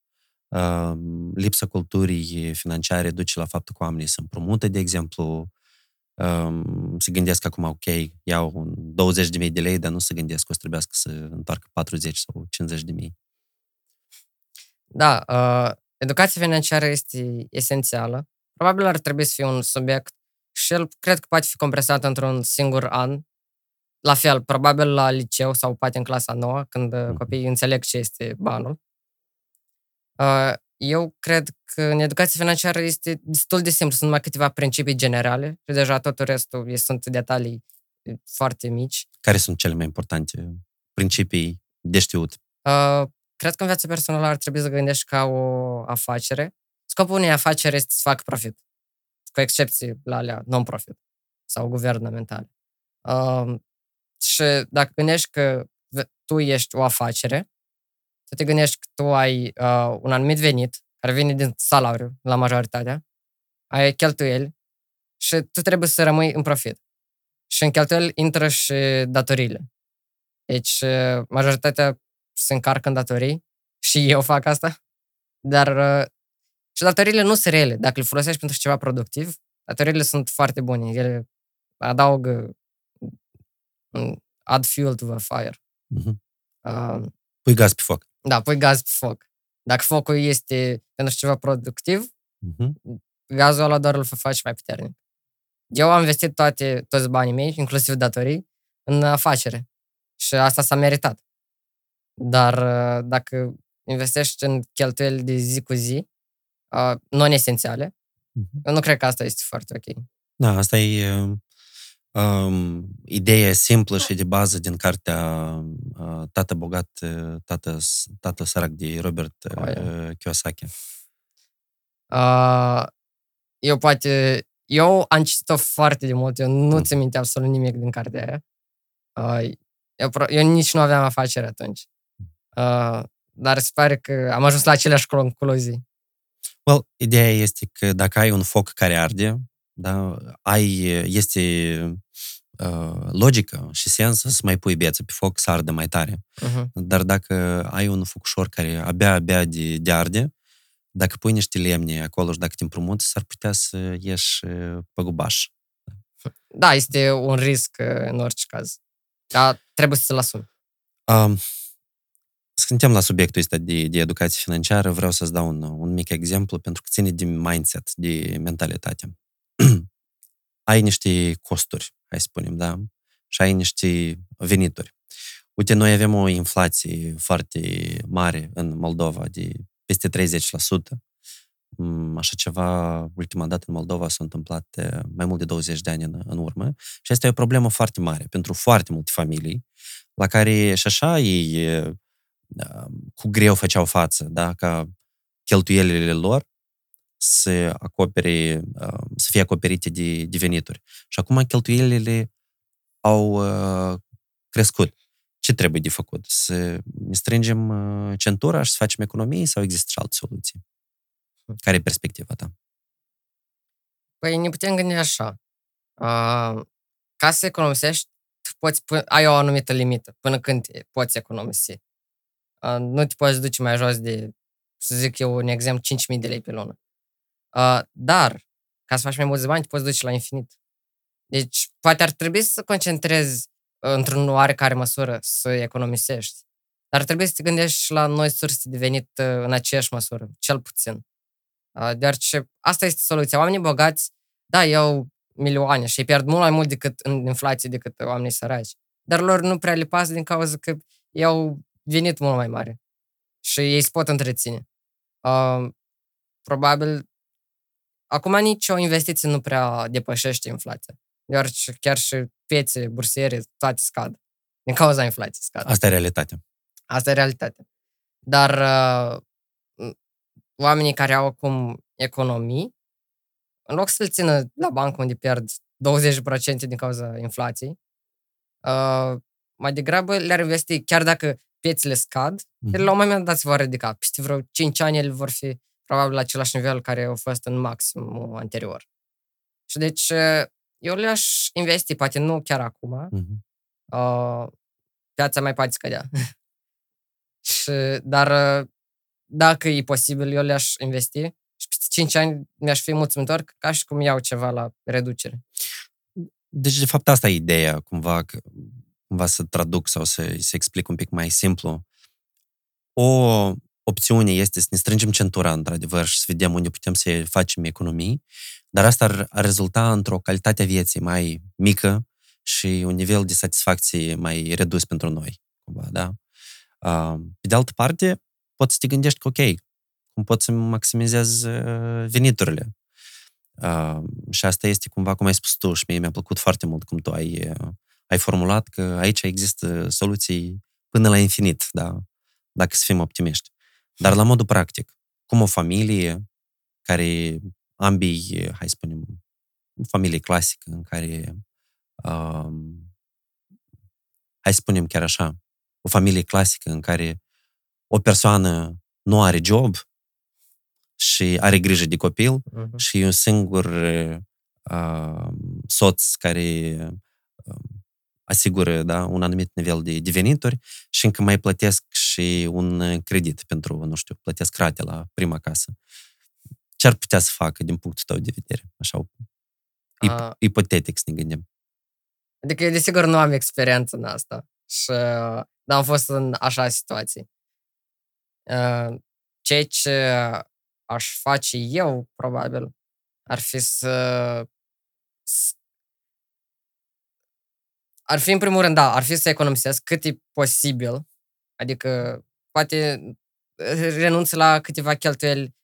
Lipsa culturii financiare duce la faptul că oamenii se împrumută, de exemplu, se gândesc acum, ok, iau 20 de mii de lei, dar nu se gândesc că o să trebuiască să întoarcă 40 sau 50 de mii. Da, uh, educația financiară este esențială. Probabil ar trebui să fie un subiect și el cred că poate fi compresat într-un singur an. La fel, probabil la liceu sau poate în clasa nouă, când mm-hmm. copiii înțeleg ce este banul. Uh, eu cred că în educația financiară este destul de simplu. Sunt numai câteva principii generale și deja totul restul sunt detalii foarte mici. Care sunt cele mai importante principii de știut? Uh, cred că în viața personală ar trebui să gândești ca o afacere. Scopul unei afaceri este să facă profit, cu excepții la alea non-profit sau guvernamentale. Uh, și dacă gândești că tu ești o afacere, să te gândești că tu ai uh, un anumit venit, care vine din salariu la majoritatea, ai cheltuieli și tu trebuie să rămâi în profit. Și în cheltuieli intră și datoriile. Deci, uh, majoritatea se încarcă în datorii și eu fac asta, dar uh, și datoriile nu sunt rele. Dacă le folosești pentru ceva productiv, datoriile sunt foarte bune. Ele adaugă add fuel to the fire. Uh-huh. Uh, Pui gaz pe foc. Da, pui gaz pe foc. Dacă focul este pentru ceva productiv, uh-huh. gazul ăla doar îl faci mai puternic. Eu am investit toate, toți banii mei, inclusiv datorii, în afacere. Și asta s-a meritat. Dar uh, dacă investești în cheltuieli de zi cu zi, uh, non-esențiale, uh-huh. eu nu cred că asta este foarte ok. Da, asta e um, ideea simplă și de bază din cartea uh, Tată bogat, tată, tată sărac de Robert uh, Kiyosaki. Uh, eu poate... Eu am citit-o foarte de mult, eu nu mm. ți minte absolut nimic din cartea aia. Uh, eu, eu nici nu aveam afacere atunci. Uh, dar se pare că am ajuns la aceleași concluzii. Well, ideea este că dacă ai un foc care arde, da, ai, este uh, logică și sens să mai pui beță pe foc să ardă mai tare. Uh-huh. Dar dacă ai un focșor care abia, abia de, de arde, dacă pui niște lemne acolo și dacă te împrumuți, s-ar putea să ieși gubaș. Da, este un risc în orice caz. Dar trebuie să-l asumi. Um, suntem la subiectul ăsta de, de educație financiară, vreau să-ți dau un, un mic exemplu pentru că ține de mindset, de mentalitate. ai niște costuri, hai să spunem, da? Și ai niște venituri. Uite, noi avem o inflație foarte mare în Moldova, de peste 30%. Mm, așa ceva, ultima dată în Moldova s-a întâmplat mai mult de 20 de ani în, în urmă și asta e o problemă foarte mare pentru foarte multe familii, la care și așa ei cu greu făceau față, da, ca cheltuielile lor să acopere, să fie acoperite de, de venituri. Și acum cheltuielile au crescut. Ce trebuie de făcut? Să ne strângem centura și să facem economie sau există și alte soluții? Care e perspectiva ta? Păi ne putem gândi așa. ca să economisești, poți, ai o anumită limită până când poți economisi. Nu te poți duce mai jos de, să zic eu un exemplu, 5.000 de lei pe lună. Uh, dar, ca să faci mai mulți bani, te poți duce la infinit. Deci, poate ar trebui să concentrezi într-un oarecare măsură, să economisești. Dar trebuie să te gândești și la noi surse de venit uh, în aceeași măsură, cel puțin. Deoarece asta este soluția. Oamenii bogați, da, iau milioane și îi pierd mult mai mult decât în inflație decât oamenii săraci. Dar lor nu prea le pasă din cauza că iau venit mult mai mare și ei se pot întreține. Uh, probabil, acum nici o investiție nu prea depășește inflația. Deoarece chiar și piețe, bursiere, toate scad. Din cauza inflației scad. Asta e realitatea. Asta e realitatea. Dar uh, oamenii care au acum economii, în loc să-l țină la bancă unde pierd 20% din cauza inflației, uh, mai degrabă le-ar investi, chiar dacă piețele scad, mm-hmm. ele la un moment dat se vor ridica. Peste vreo 5 ani ele vor fi probabil la același nivel care au fost în maximum anterior. Și deci eu le-aș investi, poate nu chiar acum, mm-hmm. uh, piața mai poate scădea. și, dar dacă e posibil, eu le-aș investi și peste 5 ani mi-aș fi mulțumitor ca și cum iau ceva la reducere. Deci, de fapt, asta e ideea, cumva, că, cumva să traduc sau să, să explic un pic mai simplu. O opțiune este să ne strângem centura, într-adevăr, și să vedem unde putem să facem economii, dar asta ar, ar rezulta într-o calitate a vieții mai mică și un nivel de satisfacție mai redus pentru noi, cumva, da? Pe de altă parte, poți să te gândești că, ok, cum pot să maximizez veniturile. Și asta este cumva, cum ai spus tu, și mie mi-a plăcut foarte mult cum tu ai, ai formulat că aici există soluții până la infinit, da? dacă să fim optimiști. Dar la modul practic, cum o familie care ambii, hai să spunem, o familie clasică în care, um, hai să spunem chiar așa, o familie clasică în care o persoană nu are job și are grijă de copil uh-huh. și e un singur uh, soț care uh, asigură da, un anumit nivel de, de venituri și încă mai plătesc și un credit pentru, nu știu, plătesc rate la prima casă. Ce ar putea să facă din punctul tău de vedere? Așa, ip- uh, ipotetic să ne gândim. Adică eu desigur nu am experiență în asta și uh, am fost în așa situații. Uh, ceea ce aș face eu, probabil, ar fi să ar fi, în primul rând, da, ar fi să economisesc cât e posibil, adică poate renunț la câteva cheltuieli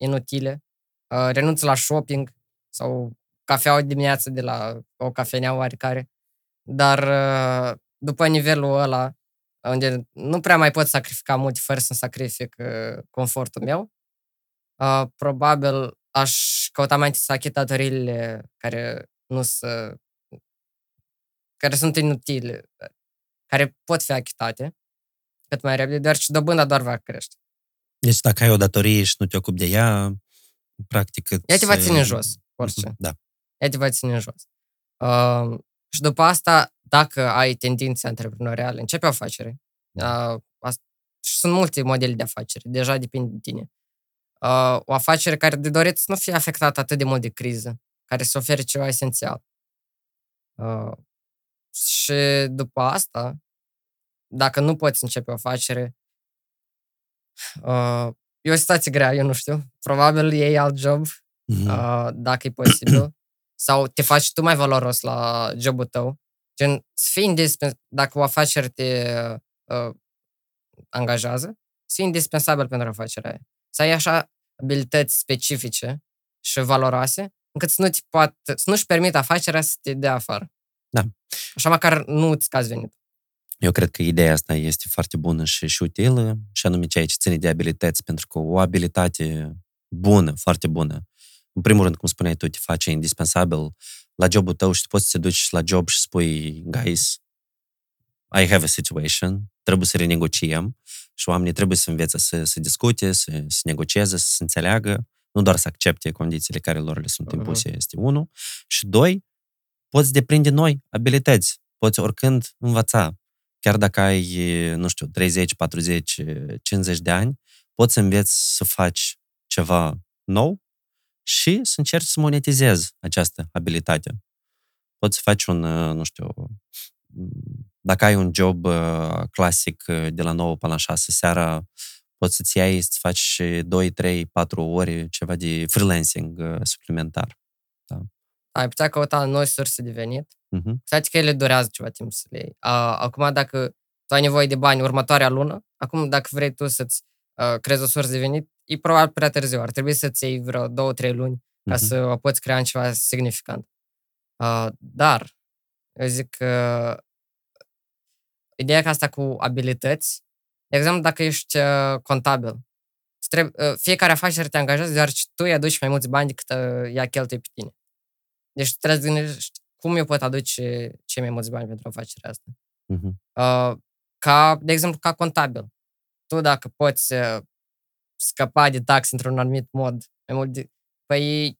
inutile, renunț la shopping sau cafeaua dimineață de la o cafenea oarecare, dar după nivelul ăla, unde nu prea mai pot sacrifica mult fără să sacrific confortul meu, probabil aș căuta mai întâi să achit datoriile care nu sunt care sunt inutile, care pot fi achitate cât mai repede, doar și dobânda doar va crește. Deci dacă ai o datorie și nu te ocupi de ea, practic... Ea te va ține jos, orice. Da. Ea te va ține jos. Uh, și după asta, dacă ai tendințe antreprenoriale, începe o afacere. Uh, și sunt multe modele de afaceri, deja depinde de tine. Uh, o afacere care de dorit să nu fie afectată atât de mult de criză, care să ofere ceva esențial. Uh, și după asta, dacă nu poți începe o afacere, uh, e o situație grea, eu nu știu. Probabil iei alt job, mm-hmm. uh, dacă e posibil. sau te faci tu mai valoros la jobul tău. Gen, să fii indispens- dacă o afacere te uh, angajează, să fii indispensabil pentru afacerea aia. Să ai așa abilități specifice și valoroase, încât să, nu ți poate, să nu-și permit afacerea să te dea afară. Da. Așa măcar nu îți scazi venit. Eu cred că ideea asta este foarte bună și, și utilă, și anume ceea ce ține de abilități, pentru că o abilitate bună, foarte bună, în primul rând, cum spuneai tu, te face indispensabil la jobul tău și tu poți să te duci la job și spui, guys, I have a situation, trebuie să renegociem și oamenii trebuie să învețe să, să discute, să, să negocieze, să se înțeleagă, nu doar să accepte condițiile care lor le sunt impuse, uh-huh. este unul. Și doi, poți deprinde noi abilități, poți oricând învăța. Chiar dacă ai, nu știu, 30, 40, 50 de ani, poți să înveți să faci ceva nou și să încerci să monetizezi această abilitate. Poți să faci un, nu știu, dacă ai un job uh, clasic uh, de la 9 până la 6 seara, poți să-ți iai, să faci 2, 3, 4 ori ceva de freelancing uh, suplimentar. Da. Ai putea căuta noi surse de venit. Uh-huh. Să că ele durează ceva timp să le iei. Acum, dacă tu ai nevoie de bani următoarea lună, acum dacă vrei tu să-ți uh, crezi o sursă de venit, e probabil prea târziu. Ar trebui să-ți iei vreo două, trei luni ca uh-huh. să o poți crea în ceva significant. Uh, dar, eu zic că ideea că asta cu abilități, de exemplu, dacă ești uh, contabil, trebuie, uh, fiecare afacere te angajează, dar tu îi aduci mai mulți bani decât uh, ea cheltuie pe tine. Deci trebuie să gândești cum eu pot aduce cei mai mulți bani pentru afacerea asta. Uh-huh. Uh, ca, de exemplu, ca contabil. Tu dacă poți uh, scăpa de tax într-un anumit mod, mai mult de, păi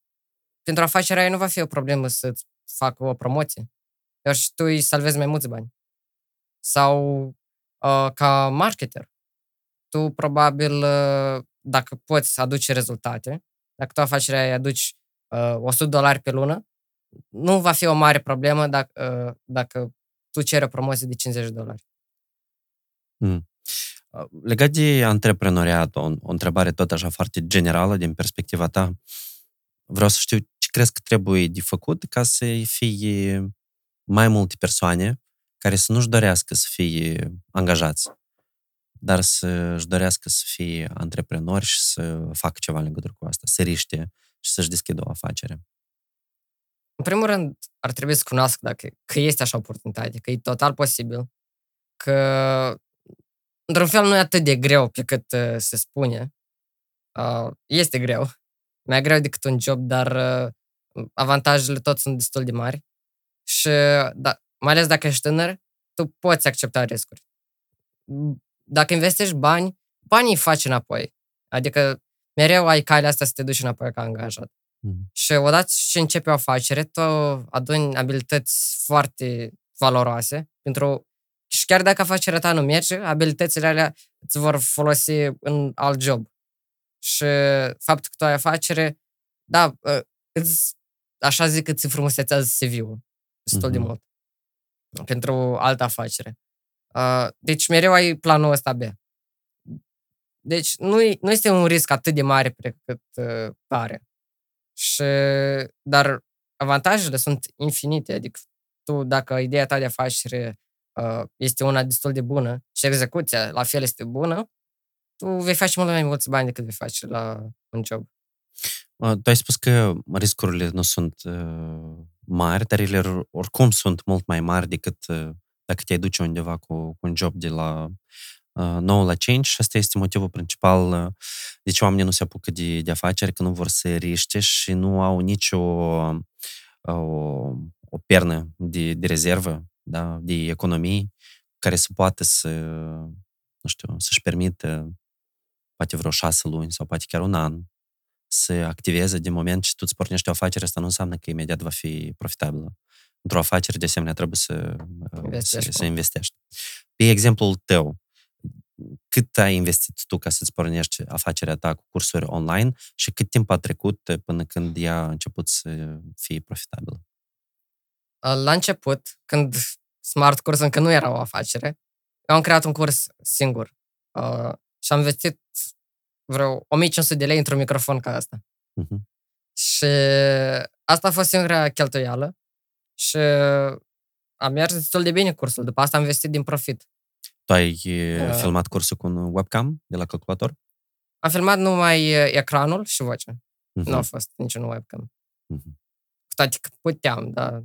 pentru afacerea aia nu va fi o problemă să-ți facă o promoție. Iar și tu îi salvezi mai mulți bani. Sau uh, ca marketer. Tu probabil, uh, dacă poți aduce rezultate, dacă tu afacerea aia aduci uh, 100 dolari pe lună, nu va fi o mare problemă dacă, uh, dacă tu ceri o promoție de 50 de dolari. Mm. Legat de antreprenoriat, o, o întrebare tot așa foarte generală din perspectiva ta, vreau să știu ce crezi că trebuie de făcut ca să fie mai multe persoane care să nu-și dorească să fie angajați, dar să-și dorească să fie antreprenori și să facă ceva în legătură cu asta, să riște și să-și deschidă o afacere. În primul rând, ar trebui să cunoască dacă, că este așa oportunitate, că e total posibil, că într-un fel nu e atât de greu pe cât uh, se spune. Uh, este greu. Mai greu decât un job, dar uh, avantajele tot sunt destul de mari. Și da, mai ales dacă ești tânăr, tu poți accepta riscuri. Dacă investești bani, banii faci înapoi. Adică mereu ai calea asta să te duci înapoi ca angajat. Mm. Și odată ce începe o afacere, tu aduni abilități foarte valoroase pentru și chiar dacă afacerea ta nu merge, abilitățile alea îți vor folosi în alt job. Și faptul că tu ai afacere, da, ă, îți, așa zic, îți frumusețează CV-ul destul mm-hmm. de mhm. mult pentru altă afacere. Deci mereu ai planul ăsta B. Deci nu, nu este un risc atât de mare pe cât ă, pare. Și, dar avantajele sunt infinite. Adică tu, dacă ideea ta de afacere uh, este una destul de bună și execuția la fel este bună, tu vei face mult mai mulți bani decât vei face la un job. Uh, tu ai spus că riscurile nu sunt uh, mari, dar ele oricum sunt mult mai mari decât uh, dacă te-ai duce undeva cu, cu un job de la uh, 9 la 5 și asta este motivul principal uh, de ce oamenii nu se apucă de, de afaceri, că nu vor să riște și nu au nicio uh, o, o pernă de, de rezervă da, de economii care să poată să, nu știu, să-și permită poate vreo șase luni sau poate chiar un an să activeze din moment ce tu îți pornești o afacere, asta nu înseamnă că imediat va fi profitabilă. Într-o afacere, de asemenea, trebuie să investești. Să, să investești. Pe exemplul tău, cât ai investit tu ca să-ți pornești afacerea ta cu cursuri online și cât timp a trecut până când ea a început să fie profitabilă? La început, când Smart Course încă nu era o afacere, eu am creat un curs singur uh, și am investit vreo 1500 de lei într-un microfon ca asta. Uh-huh. Și asta a fost singura cheltuială și a mers destul de bine cursul. După asta am investit din profit. Tu ai uh, filmat cursul cu un webcam de la calculator? Am filmat numai ecranul și vocea. Uh-huh. Nu a fost niciun webcam. Uh-huh. Cu toate că puteam, dar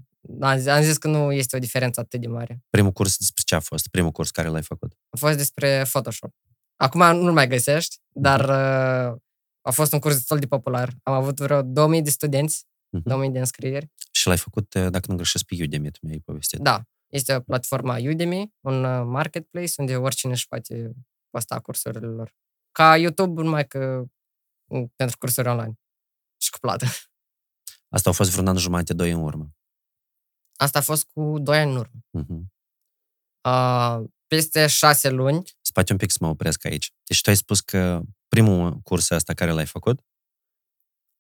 am zis că nu este o diferență atât de mare. Primul curs despre ce a fost? Primul curs care l-ai făcut? A fost despre Photoshop. Acum nu mai găsești, dar uh, a fost un curs destul de popular. Am avut vreo 2000 de studenți, uh-huh. 2000 de înscrieri. Și l-ai făcut, uh, dacă nu greșesc, pe Udemy, tu mi-ai povestit. Da. Este o platforma Udemy, un uh, marketplace unde oricine își poate posta cursurile lor. Ca YouTube, numai că mm, pentru cursuri online și cu plată. Asta a fost vreun an jumate, doi în urmă. Asta a fost cu doi ani în urmă. Uh-huh. Uh, peste șase luni. Spate un pic să mă opresc aici. Deci tu ai spus că primul curs ăsta care l-ai făcut,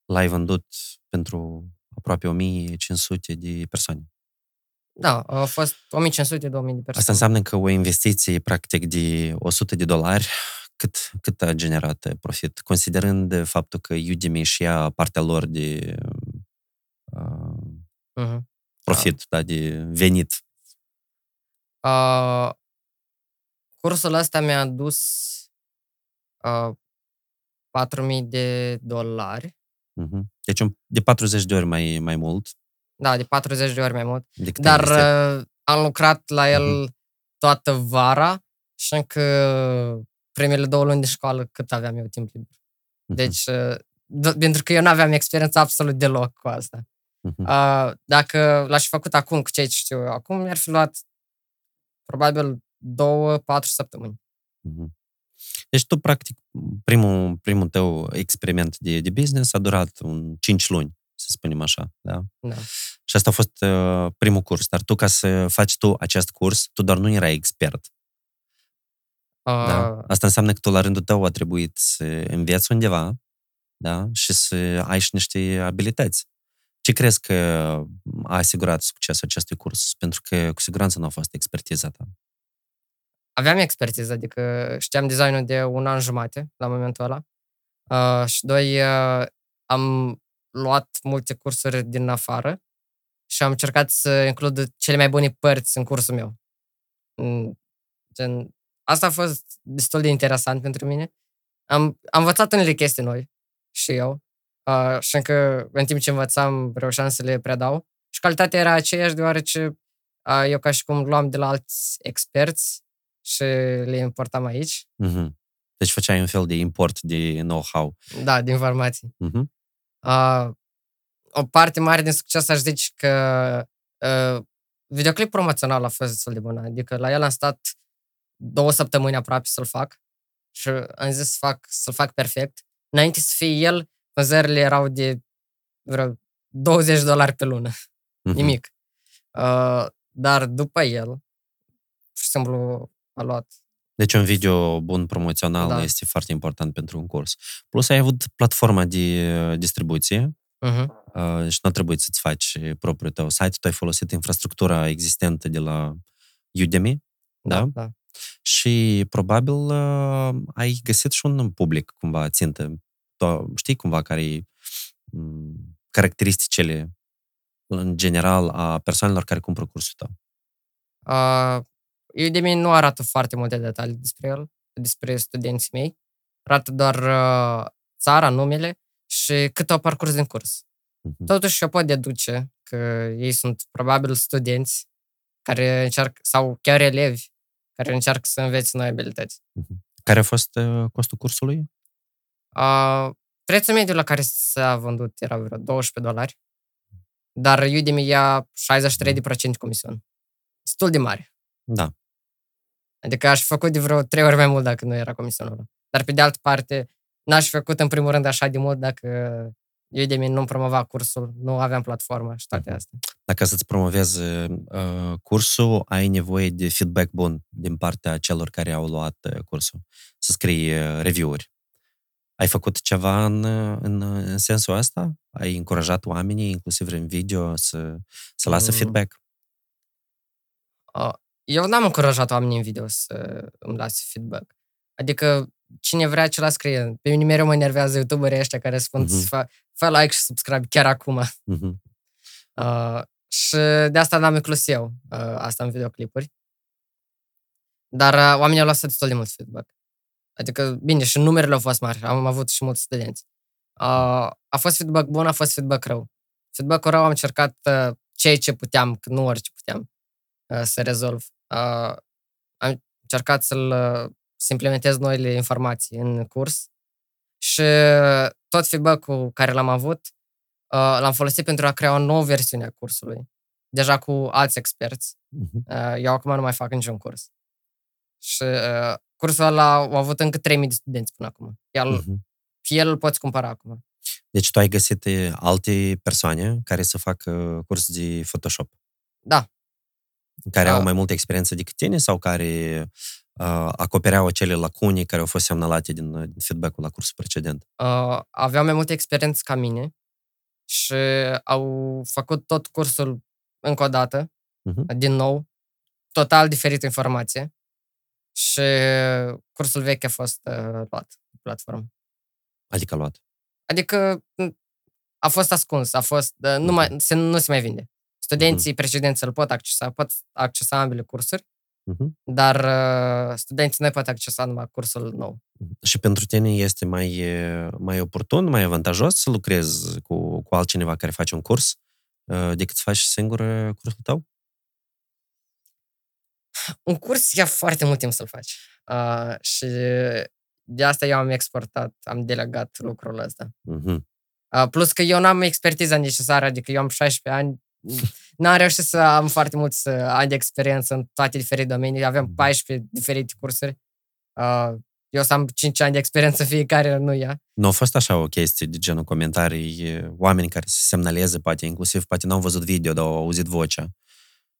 l-ai vândut pentru aproape 1500 de persoane. Da, au fost 1500-2000 de persoane. Asta înseamnă că o investiție, practic, de 100 de dolari, cât, cât a generat profit? Considerând faptul că Udemy și ia partea lor de uh, uh-huh. profit, da. da, de venit. Uh, cursul ăsta mi-a dus uh, 4.000 de dolari. Uh-huh. Deci de 40 de ori mai, mai mult. Da, de 40 de ori mai mult. Dar uh, am lucrat la el uh-huh. toată vara și încă primele două luni de școală cât aveam eu timp liber. Uh-huh. Deci, uh, d- pentru că eu nu aveam experiență absolut deloc cu asta. Uh-huh. Uh, dacă l-aș fi făcut acum cu ce știu eu acum, mi-ar fi luat probabil două, patru săptămâni. Uh-huh. Deci tu, practic, primul, primul tău experiment de, de business a durat un 5 luni, să spunem așa, da? Da. Și asta a fost uh, primul curs. Dar tu, ca să faci tu acest curs, tu doar nu erai expert. Uh... Da? Asta înseamnă că tu, la rândul tău, a trebuit să înveți undeva da? și să ai și niște abilități. Ce crezi că a asigurat succesul acestui curs? Pentru că, cu siguranță, nu a fost expertiza ta aveam expertiză, adică știam designul de un an jumate la momentul ăla. Uh, și doi, uh, am luat multe cursuri din afară și am încercat să includ cele mai bune părți în cursul meu. Mm, gen, asta a fost destul de interesant pentru mine. Am, am învățat unele chestii noi și eu. Uh, și încă în timp ce învățam, reușeam să le predau. Și calitatea era aceeași, deoarece uh, eu ca și cum luam de la alți experți și le importam aici. Mm-hmm. Deci făceai un fel de import de know-how. Da, de informații. Mm-hmm. Uh, o parte mare din succes aș zice că uh, videoclip promoțional a fost destul de bun. Adică la el am stat două săptămâni aproape să-l fac și am zis să fac, să-l fac perfect. Înainte să fie el, vânzările erau de vreo 20 dolari pe lună. Mm-hmm. Nimic. Uh, dar după el, pur și simplu a luat. Deci un video bun promoțional da. este foarte important pentru un curs. Plus ai avut platforma de uh, distribuție uh-huh. uh, și nu trebuie să-ți faci propriul tău site, tu ai folosit infrastructura existentă de la Udemy, da? da? da. Și probabil uh, ai găsit și un public cumva țintă. Tu știi cumva care mm, caracteristicile în general a persoanelor care cumpără cursul tău? Uh, Udemy nu arată foarte multe detalii despre el, despre studenții mei. Arată doar uh, țara, numele și cât au parcurs din curs. Uh-huh. Totuși, eu pot deduce că ei sunt probabil studenți care încearcă, sau chiar elevi, care încearcă să învețe noi abilități. Uh-huh. Care a fost uh, costul cursului? Uh, prețul mediu la care s-a vândut era vreo 12 dolari, dar Udemy ia 63% comision. Destul de mare. Da. Adică aș fi făcut de vreo trei ori mai mult dacă nu era comisionul ăla. Dar pe de altă parte, n-aș fi făcut în primul rând așa de mult dacă Udemy nu promova cursul, nu aveam platformă și toate astea. Dacă să-ți promovezi uh, cursul, ai nevoie de feedback bun din partea celor care au luat uh, cursul. Să scrii uh, review-uri. Ai făcut ceva în, în, în sensul ăsta? Ai încurajat oamenii, inclusiv în video, să, să lasă mm. feedback? Uh, eu n-am încurajat oamenii în video să îmi lase feedback. Adică cine vrea ce scrie. Pe mine mereu mă enervează youtuberii ăștia care spun uh-huh. fă, fă like și subscribe chiar acum. Uh-huh. Uh, și de asta n-am inclus eu uh, asta în videoclipuri. Dar uh, oamenii au lăsat destul de mult feedback. Adică, bine, și numerele au fost mari. Am avut și mulți studenți. Uh, a fost feedback bun, a fost feedback rău. Feedback-ul rău am încercat uh, ceea ce puteam, că nu orice puteam uh, să rezolv uh, am încercat să-l, să implementez noile informații în curs și tot feedback-ul care l-am avut uh, l-am folosit pentru a crea o nouă versiune a cursului, deja cu alți experți. Uh-huh. Uh, eu acum nu mai fac niciun curs. Și uh, cursul ăla au avut încă 3000 de studenți până acum. El, uh-huh. el îl poți cumpăra acum. Deci tu ai găsit alte persoane care să facă curs de Photoshop? Da, care da. au mai multă experiență decât tine sau care uh, acopereau acele lacune care au fost semnalate din, din feedback-ul la cursul precedent? Uh, aveau mai multă experiență ca mine și au făcut tot cursul încă o dată uh-huh. din nou, total diferită informație și cursul vechi a fost uh, luat pe platformă. Adică luat? Adică a fost ascuns, a fost, uh, nu, mai, se, nu se mai vinde. Studenții uh-huh. precedenți îl pot accesa, pot accesa ambele cursuri, uh-huh. dar uh, studenții nu pot accesa numai cursul nou. Și pentru tine este mai, mai oportun, mai avantajos să lucrezi cu, cu altcineva care face un curs uh, decât să faci singur uh, cursul tău? Un curs ia foarte mult timp să-l faci. Uh, și de asta eu am exportat, am delegat lucrul ăsta. Uh-huh. Uh, plus că eu n-am expertiza necesară, adică eu am 16 ani, n-am reușit să am foarte mulți ani de experiență în toate diferite domenii. Avem 14 diferite cursuri. Uh, eu să am 5 ani de experiență fiecare, nu ea. Nu a fost așa o chestie de genul comentarii, oameni care se semnaleze, poate, inclusiv, poate n-au văzut video, dar au auzit vocea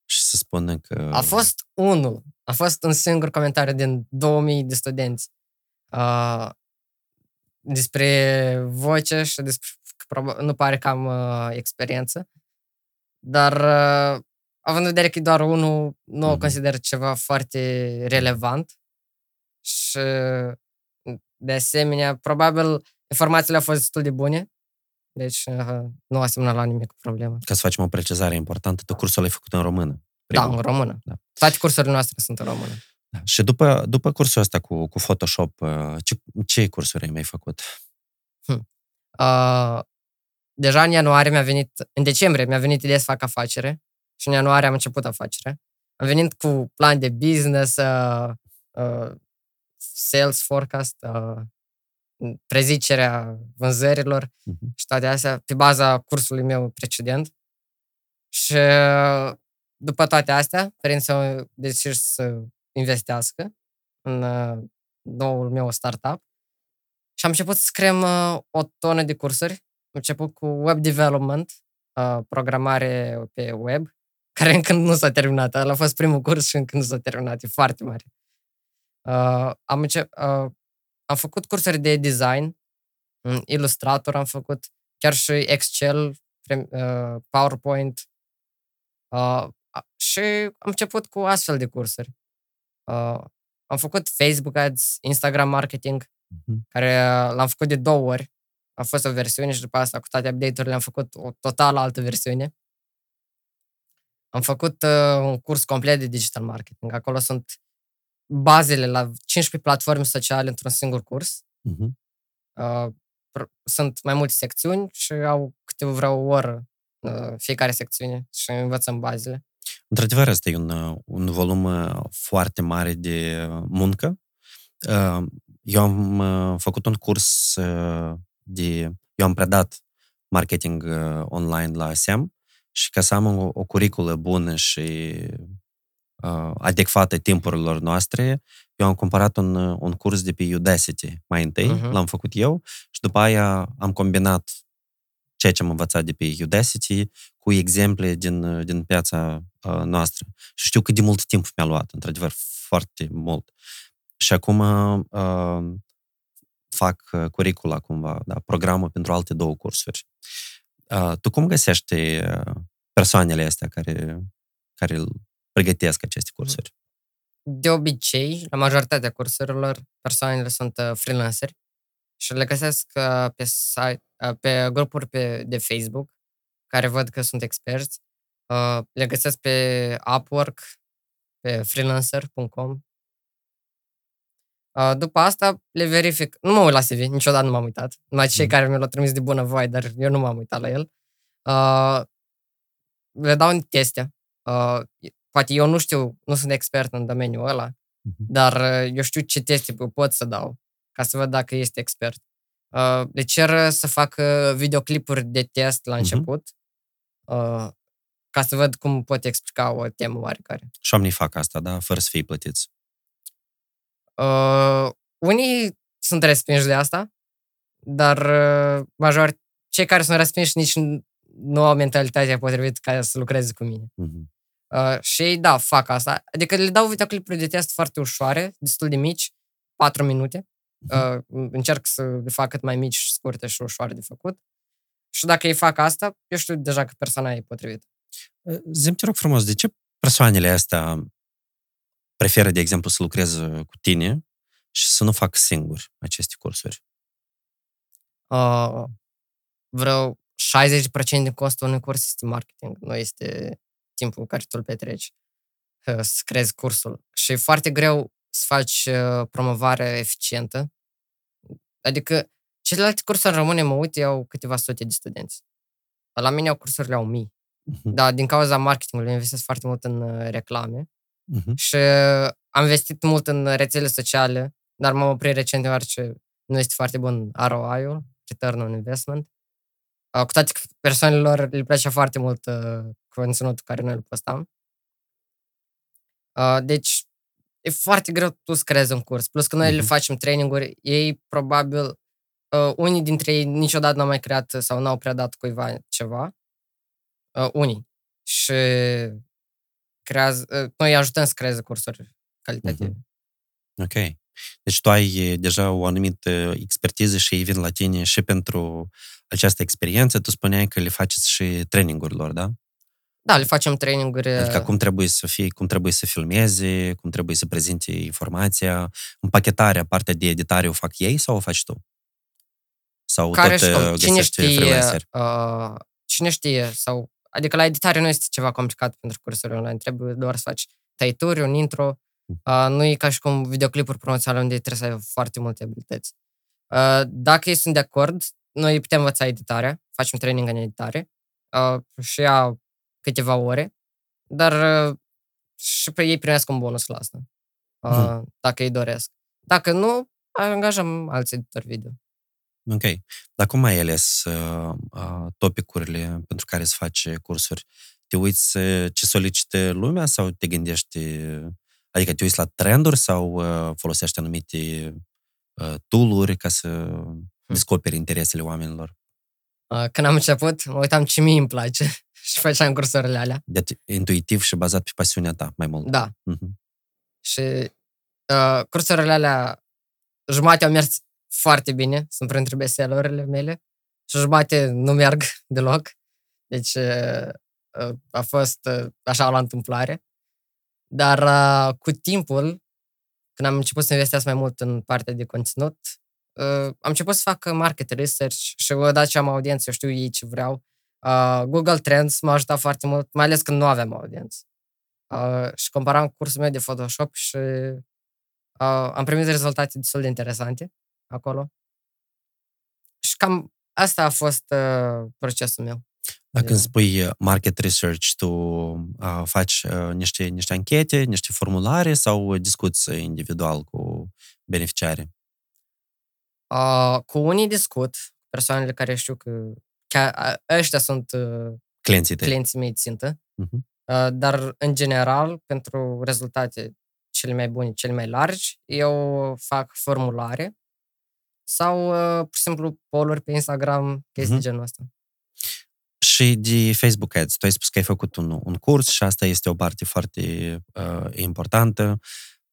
și să spună că... A fost unul. A fost un singur comentariu din 2000 de studenți uh, despre voce și despre că nu pare că am uh, experiență. Dar uh, având în vedere că e doar unul, nu o mhm. consider ceva foarte relevant și de asemenea, probabil informațiile au fost destul de bune, deci uh, nu a semnat la nimic problemă. Ca să facem o precizare importantă, tu cursul ai făcut în română. Primul. Da, în română. Da. Toate cursurile noastre sunt în română. Da. Și după, după cursul ăsta cu, cu Photoshop, uh, ce, ce cursuri ai mai făcut? Hmm. Uh, deja în ianuarie mi-a venit, în decembrie mi-a venit ideea să fac afacere și în ianuarie am început afacere. Am venit cu plan de business, uh, uh, sales forecast, uh, prezicerea vânzărilor uh-huh. și toate astea pe baza cursului meu precedent. Și uh, după toate astea, părinții au decis să investească în uh, noul meu startup și am început să scriem uh, o tonă de cursuri. Am început cu web development, uh, programare pe web, care încă nu s-a terminat. Ăla a fost primul curs și încă nu s-a terminat. E foarte mare. Uh, am, încep, uh, am făcut cursuri de design, în Illustrator am făcut, chiar și Excel, uh, PowerPoint. Uh, și am început cu astfel de cursuri. Uh, am făcut Facebook Ads, Instagram Marketing, uh-huh. care l-am făcut de două ori. A fost o versiune și după asta, cu toate update-urile, am făcut o total altă versiune. Am făcut uh, un curs complet de digital marketing. Acolo sunt bazele la 15 platforme sociale într-un singur curs. Uh-huh. Uh, sunt mai multe secțiuni și au câte vreo o oră uh, fiecare secțiune și învățăm bazele. Într-adevăr, asta e un, un volum uh, foarte mare de muncă. Uh, eu am uh, făcut un curs de... Eu am predat marketing online la SEM și ca să am o, o curiculă bună și adecvată timpurilor noastre, eu am cumpărat un, un curs de pe Udacity mai întâi, uh-huh. l-am făcut eu și după aia am combinat ceea ce am învățat de pe Udacity cu exemple din, din piața uh, noastră. Și știu cât de mult timp mi-a luat, într-adevăr, foarte mult. Și acum uh, fac uh, curicula cumva, da, programul pentru alte două cursuri. Uh, tu cum găsești uh, persoanele astea care, care pregătesc aceste cursuri? De obicei, la majoritatea cursurilor, persoanele sunt uh, freelanceri și le găsesc uh, pe, site, uh, pe grupuri pe, de Facebook care văd că sunt experți. Le găsesc pe Upwork, pe freelancer.com. După asta le verific. Nu mă uit la CV, niciodată nu m-am uitat. Numai cei mm. care mi l-au trimis de bună voie, dar eu nu m-am uitat la el. Le dau în teste. Poate eu nu știu, nu sunt expert în domeniul ăla, mm-hmm. dar eu știu ce teste pot să dau ca să văd dacă este expert. Uh, le cer să facă videoclipuri de test la mhm. început, uh-huh. uh, ca să văd cum pot explica o temă oarecare. Și oamenii fac asta, da? Fără să fie plătiți. Uh, unii sunt respinși de asta, dar uh, major, cei care sunt respinși nici nu au mentalitatea potrivită ca să lucreze cu mine. Uh-huh. Uh, și ei, da, fac asta. Adică le dau videoclipuri de test foarte ușoare, destul de mici, 4 minute, Uh, încerc să le fac cât mai mici, scurte și ușoare de făcut. Și dacă ei fac asta, eu știu deja că persoana e potrivită. Zim, te rog frumos, de ce persoanele astea preferă, de exemplu, să lucreze cu tine și să nu facă singuri aceste cursuri? Uh, vreo 60% din costul unui curs este marketing, nu este timpul care tu îl petreci uh, să crezi cursul. Și e foarte greu să faci uh, promovare eficientă. Adică celelalte cursuri în România, mă uit, au câteva sute de studenți. La mine au cursurile au mii. Uh-huh. Dar din cauza marketingului investesc foarte mult în uh, reclame uh-huh. și am investit mult în rețele sociale, dar m-am oprit recent deoarece nu este foarte bun ROI-ul, Return on Investment. Uh, cu toate că persoanelor le place foarte mult uh, conținutul care noi îl postam. Uh, deci, e foarte greu tu să creezi un curs. Plus că noi uh-huh. le facem traininguri, ei probabil, uh, unii dintre ei niciodată n-au mai creat sau n-au predat cuiva ceva. Uh, unii. Și creează, uh, noi ajutăm să creeze cursuri calitative. Uh-huh. Ok. Deci tu ai deja o anumită expertiză și ei vin la tine și pentru această experiență. Tu spuneai că le faceți și trainingurilor, da? Da, le facem traininguri. Adică cum trebuie să fie, cum trebuie să filmeze, cum trebuie să prezinte informația, împachetarea, partea de editare o fac ei sau o faci tu? Sau Care tot știu, cine știe, uh, cine știe, sau, adică la editare nu este ceva complicat pentru cursurile online, trebuie doar să faci tăituri, un intro, Uh, nu e ca și cum videoclipuri promoționale unde trebuie să ai foarte multe abilități. Uh, dacă ei sunt de acord, noi putem învăța editarea, facem training în editare uh, și ia câteva ore, dar uh, și pe ei primesc un bonus la asta, uh, hmm. dacă ei doresc. Dacă nu, angajăm alți editori video. Ok. Dar cum ai ales uh, uh, topicurile pentru care să faci cursuri? Te uiți uh, ce solicită lumea sau te gândești Adică te uiți la trenduri sau uh, folosești anumite uh, tool-uri ca să hmm. descoperi interesele oamenilor? Când am început, mă uitam ce mie îmi place și făceam cursurile alea. Deci intuitiv și bazat pe pasiunea ta mai mult. Da. Uh-huh. Și uh, cursurile alea, jumate au mers foarte bine, sunt printre bestsellerele mele, și jumate nu merg deloc. Deci uh, a fost uh, așa la întâmplare. Dar uh, cu timpul, când am început să investesc mai mult în partea de conținut, uh, am început să fac market research și odată ce am audiență, eu știu ei ce vreau. Uh, Google Trends m-a ajutat foarte mult, mai ales când nu aveam audiență. Uh, și comparam cursul meu de Photoshop și uh, am primit rezultate destul de interesante acolo. Și cam asta a fost uh, procesul meu. Dacă îmi spui uh, market research, tu uh, faci uh, niște, niște anchete, niște formulare sau discuți individual cu beneficiarii? Uh, cu unii discut, persoanele care știu că chiar ăștia sunt uh, clienții, tăi. clienții mei țintă, uh-huh. uh, dar în general, pentru rezultate cele mai bune, cele mai largi, eu fac formulare sau uh, pur și simplu poluri pe Instagram, chestii uh-huh. genul ăsta și de Facebook Ads. Tu ai spus că ai făcut un, un curs și asta este o parte foarte uh, importantă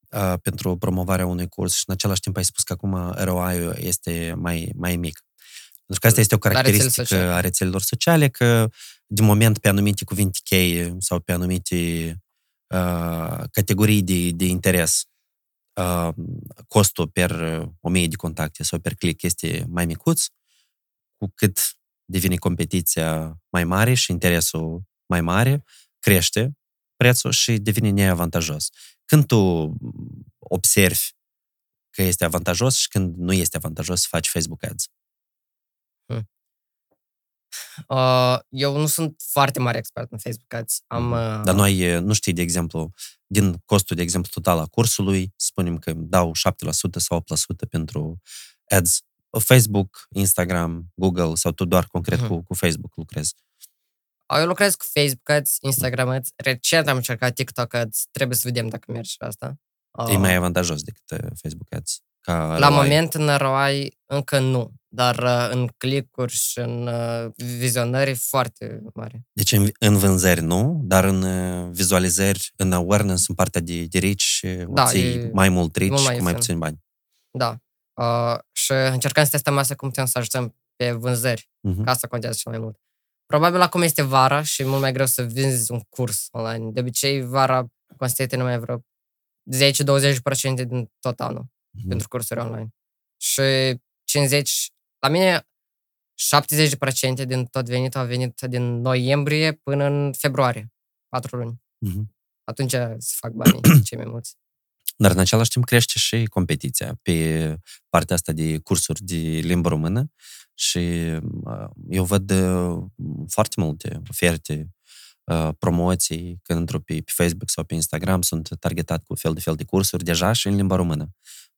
uh, pentru promovarea unui curs și în același timp ai spus că acum ROI-ul este mai, mai mic. Pentru că asta este o caracteristică a rețelelor sociale, că din moment pe anumite cuvinte cheie sau pe anumite uh, categorii de, de interes, uh, costul per 1000 de contacte sau per click este mai micuț, cu cât devine competiția mai mare și interesul mai mare, crește prețul și devine neavantajos. Când tu observi că este avantajos și când nu este avantajos să faci Facebook Ads? Hmm. Uh, eu nu sunt foarte mare expert în Facebook Ads. Am, mhm. uh... Dar nu, ai, nu știi, de exemplu, din costul, de exemplu, total a cursului, spunem că dau 7% sau 8% pentru ads Facebook, Instagram, Google sau tu doar concret uh-huh. cu, cu Facebook lucrezi? Eu lucrez cu Facebook Ads, Instagram Ads. Recent am încercat TikTok Ads. Trebuie să vedem dacă merge și asta. E mai avantajos decât uh, Facebook Ads. Ca La ROI. moment în ROI încă nu, dar uh, în click-uri și în uh, vizionări foarte mare. Deci în, în vânzări nu, dar în vizualizări, în awareness, în partea de, de reach, da, obții mai mult reach cu mai puțini bani. Da. Uh, și încercăm să testăm asta cum putem să ajutăm pe vânzări, uh-huh. ca asta contează cel mai mult. Probabil acum este vara și e mult mai greu să vinzi un curs online. De obicei, vara constituie numai vreo 10-20% din tot anul mm-hmm. pentru cursuri online. Și 50, la mine 70% din tot venitul a venit din noiembrie până în februarie. Patru luni. Mm-hmm. Atunci se fac banii cei mai mulți. Dar în același timp crește și competiția pe partea asta de cursuri de limbă română și eu văd foarte multe oferte, promoții, când într pe, pe Facebook sau pe Instagram sunt targetat cu fel de fel de cursuri deja și în limba română,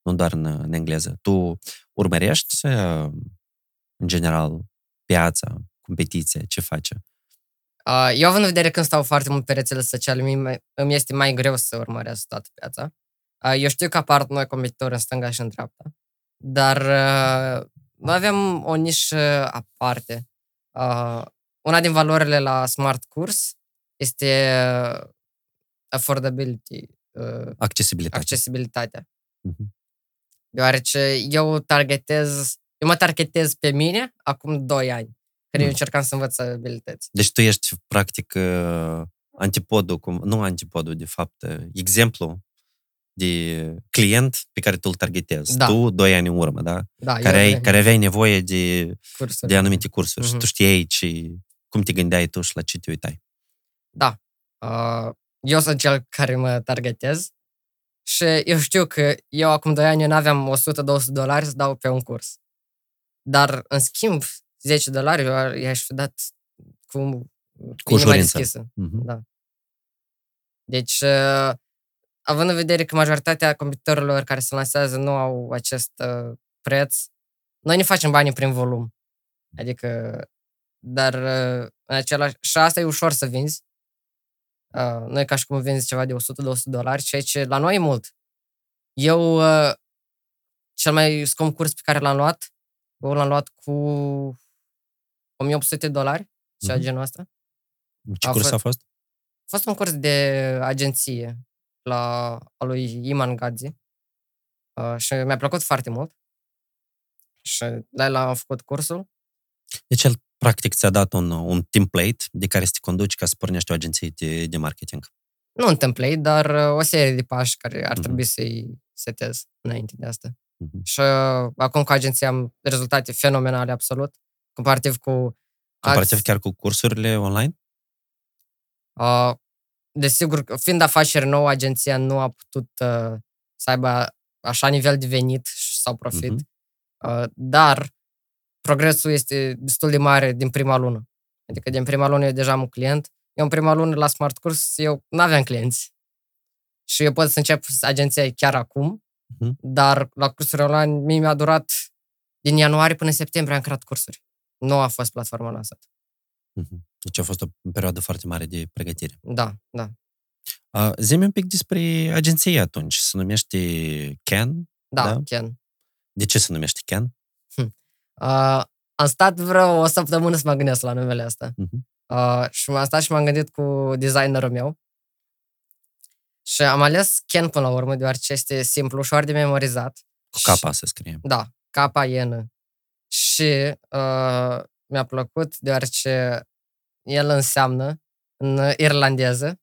nu doar în, în engleză. Tu urmărești în general piața, competiția, ce face? Eu având în vedere când stau foarte mult pe rețele sociale, îmi este mai greu să urmăresc toată piața. Eu știu că apar noi competitori în stânga și în dreapta, dar noi avem o nișă aparte. Una din valorile la Smart Course este affordability. Accesibilitatea. Accesibilitatea. Uh-huh. Deoarece eu targetez, eu mă targetez pe mine acum 2 ani, când uh-huh. eu încercam să învăț abilități. Deci tu ești practic antipodul, cum, nu antipodul, de fapt, exemplu de client pe care tu îl targetezi. Da. Tu, doi ani în urmă, da? da care, ai, care aveai nevoie de, de anumite cursuri uh-huh. și tu știai ce, cum te gândeai tu și la ce te uitai. Da. Uh, eu sunt cel care mă targetez și eu știu că eu acum 2 ani nu aveam 100-200 dolari să dau pe un curs. Dar, în schimb, 10 dolari eu i-aș fi dat cu, cu inima deschisă. Uh-huh. Da. Deci, uh, având în vedere că majoritatea competitorilor care se lansează nu au acest uh, preț, noi ne facem banii prin volum. Adică, dar uh, în același, și asta e ușor să vinzi. Uh, noi ca și cum vinzi ceva de 100-200 dolari, ceea ce la noi e mult. Eu, uh, cel mai scump curs pe care l-am luat, eu l-am luat cu 1800 dolari, ceva mm-hmm. genul ăsta. Ce a curs fost, a fost? A fost un curs de agenție la a lui Iman Gadzi uh, și mi-a plăcut foarte mult. Și la el am făcut cursul. Deci el practic ți-a dat un, un template de care să te conduci ca să pornești o agenție de, de marketing. Nu un template, dar uh, o serie de pași care ar mm-hmm. trebui să-i setez înainte de asta. Mm-hmm. Și uh, acum cu agenția am rezultate fenomenale absolut, comparativ cu... Comparativ alți... chiar cu cursurile online? Uh, desigur, fiind afaceri nouă, agenția nu a putut uh, să aibă așa nivel de venit sau profit, uh-huh. uh, dar progresul este destul de mare din prima lună. Adică din prima lună eu deja am un client. Eu în prima lună la Smart Course eu nu aveam clienți. Și eu pot să încep agenția chiar acum, uh-huh. dar la cursurile online mie mi-a durat din ianuarie până septembrie am creat cursuri. Nu a fost platforma lansată. Uh-huh. Deci a fost o perioadă foarte mare de pregătire. Da, da. Uh, Zi-mi un pic despre agenție atunci. Se numește Ken? Da, da? Ken. De ce se numește Ken? Hm. Uh, am stat vreo o săptămână să mă gândesc la numele ăsta. Uh-huh. Uh, și m-am stat și m-am gândit cu designerul meu. Și am ales Ken până la urmă, deoarece este simplu, ușor de memorizat. Cu capa să scrie. Da, capa N. Și uh, mi-a plăcut deoarece el înseamnă în irlandeză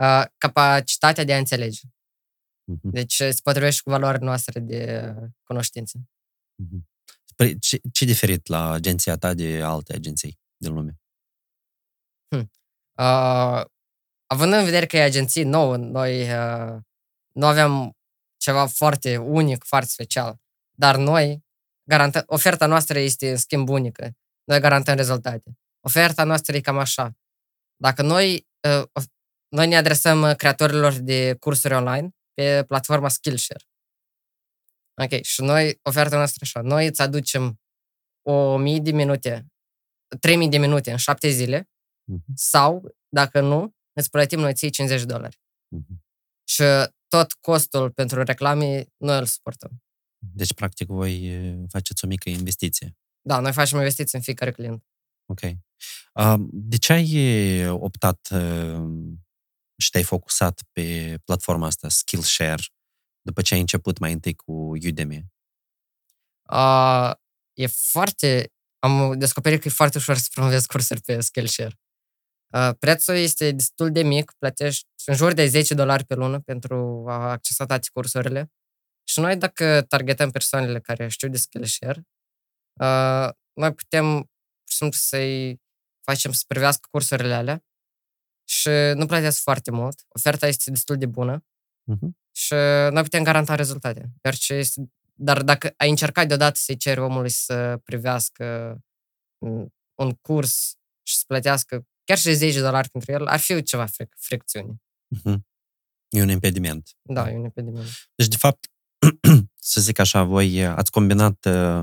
uh, capacitatea de a înțelege. Uh-huh. Deci se potrivește cu valoarea noastră de cunoștință. Uh-huh. Ce, ce diferit la agenția ta de alte agenții din lume? Hmm. Uh, având în vedere că e agenție nouă, noi uh, nu aveam ceva foarte unic, foarte special, dar noi, garantăm, oferta noastră este în schimb unică. Noi garantăm rezultate. Oferta noastră e cam așa. Dacă noi, uh, noi ne adresăm uh, creatorilor de cursuri online pe platforma Skillshare. Ok, și noi, oferta noastră așa, noi îți aducem o mii de minute, 3000 de minute în șapte zile uh-huh. sau, dacă nu, îți plătim noi ții 50 de dolari. Uh-huh. Și tot costul pentru reclame noi îl suportăm. Deci, practic, voi uh, faceți o mică investiție. Da, noi facem investiții în fiecare client. Ok. De ce ai optat și te-ai focusat pe platforma asta, Skillshare, după ce ai început mai întâi cu Udemy? Uh, e foarte... am descoperit că e foarte ușor să promovezi cursuri pe Skillshare. Uh, prețul este destul de mic, plătești în jur de 10 dolari pe lună pentru a accesa toate cursurile. Și noi, dacă targetăm persoanele care știu de Skillshare, uh, noi putem, pur și simplu, să-i facem să privească cursurile alea și nu plătesc foarte mult. Oferta este destul de bună uh-huh. Și noi putem garanta rezultate. Iar ce este, dar dacă ai încercat deodată să-i ceri omului să privească un curs și să plătească chiar și 10 dolari pentru el, ar fi ceva fric- fricțiune. Uh-huh. E un impediment. Da, e un impediment. Deci, de fapt, să zic așa, voi ați combinat uh,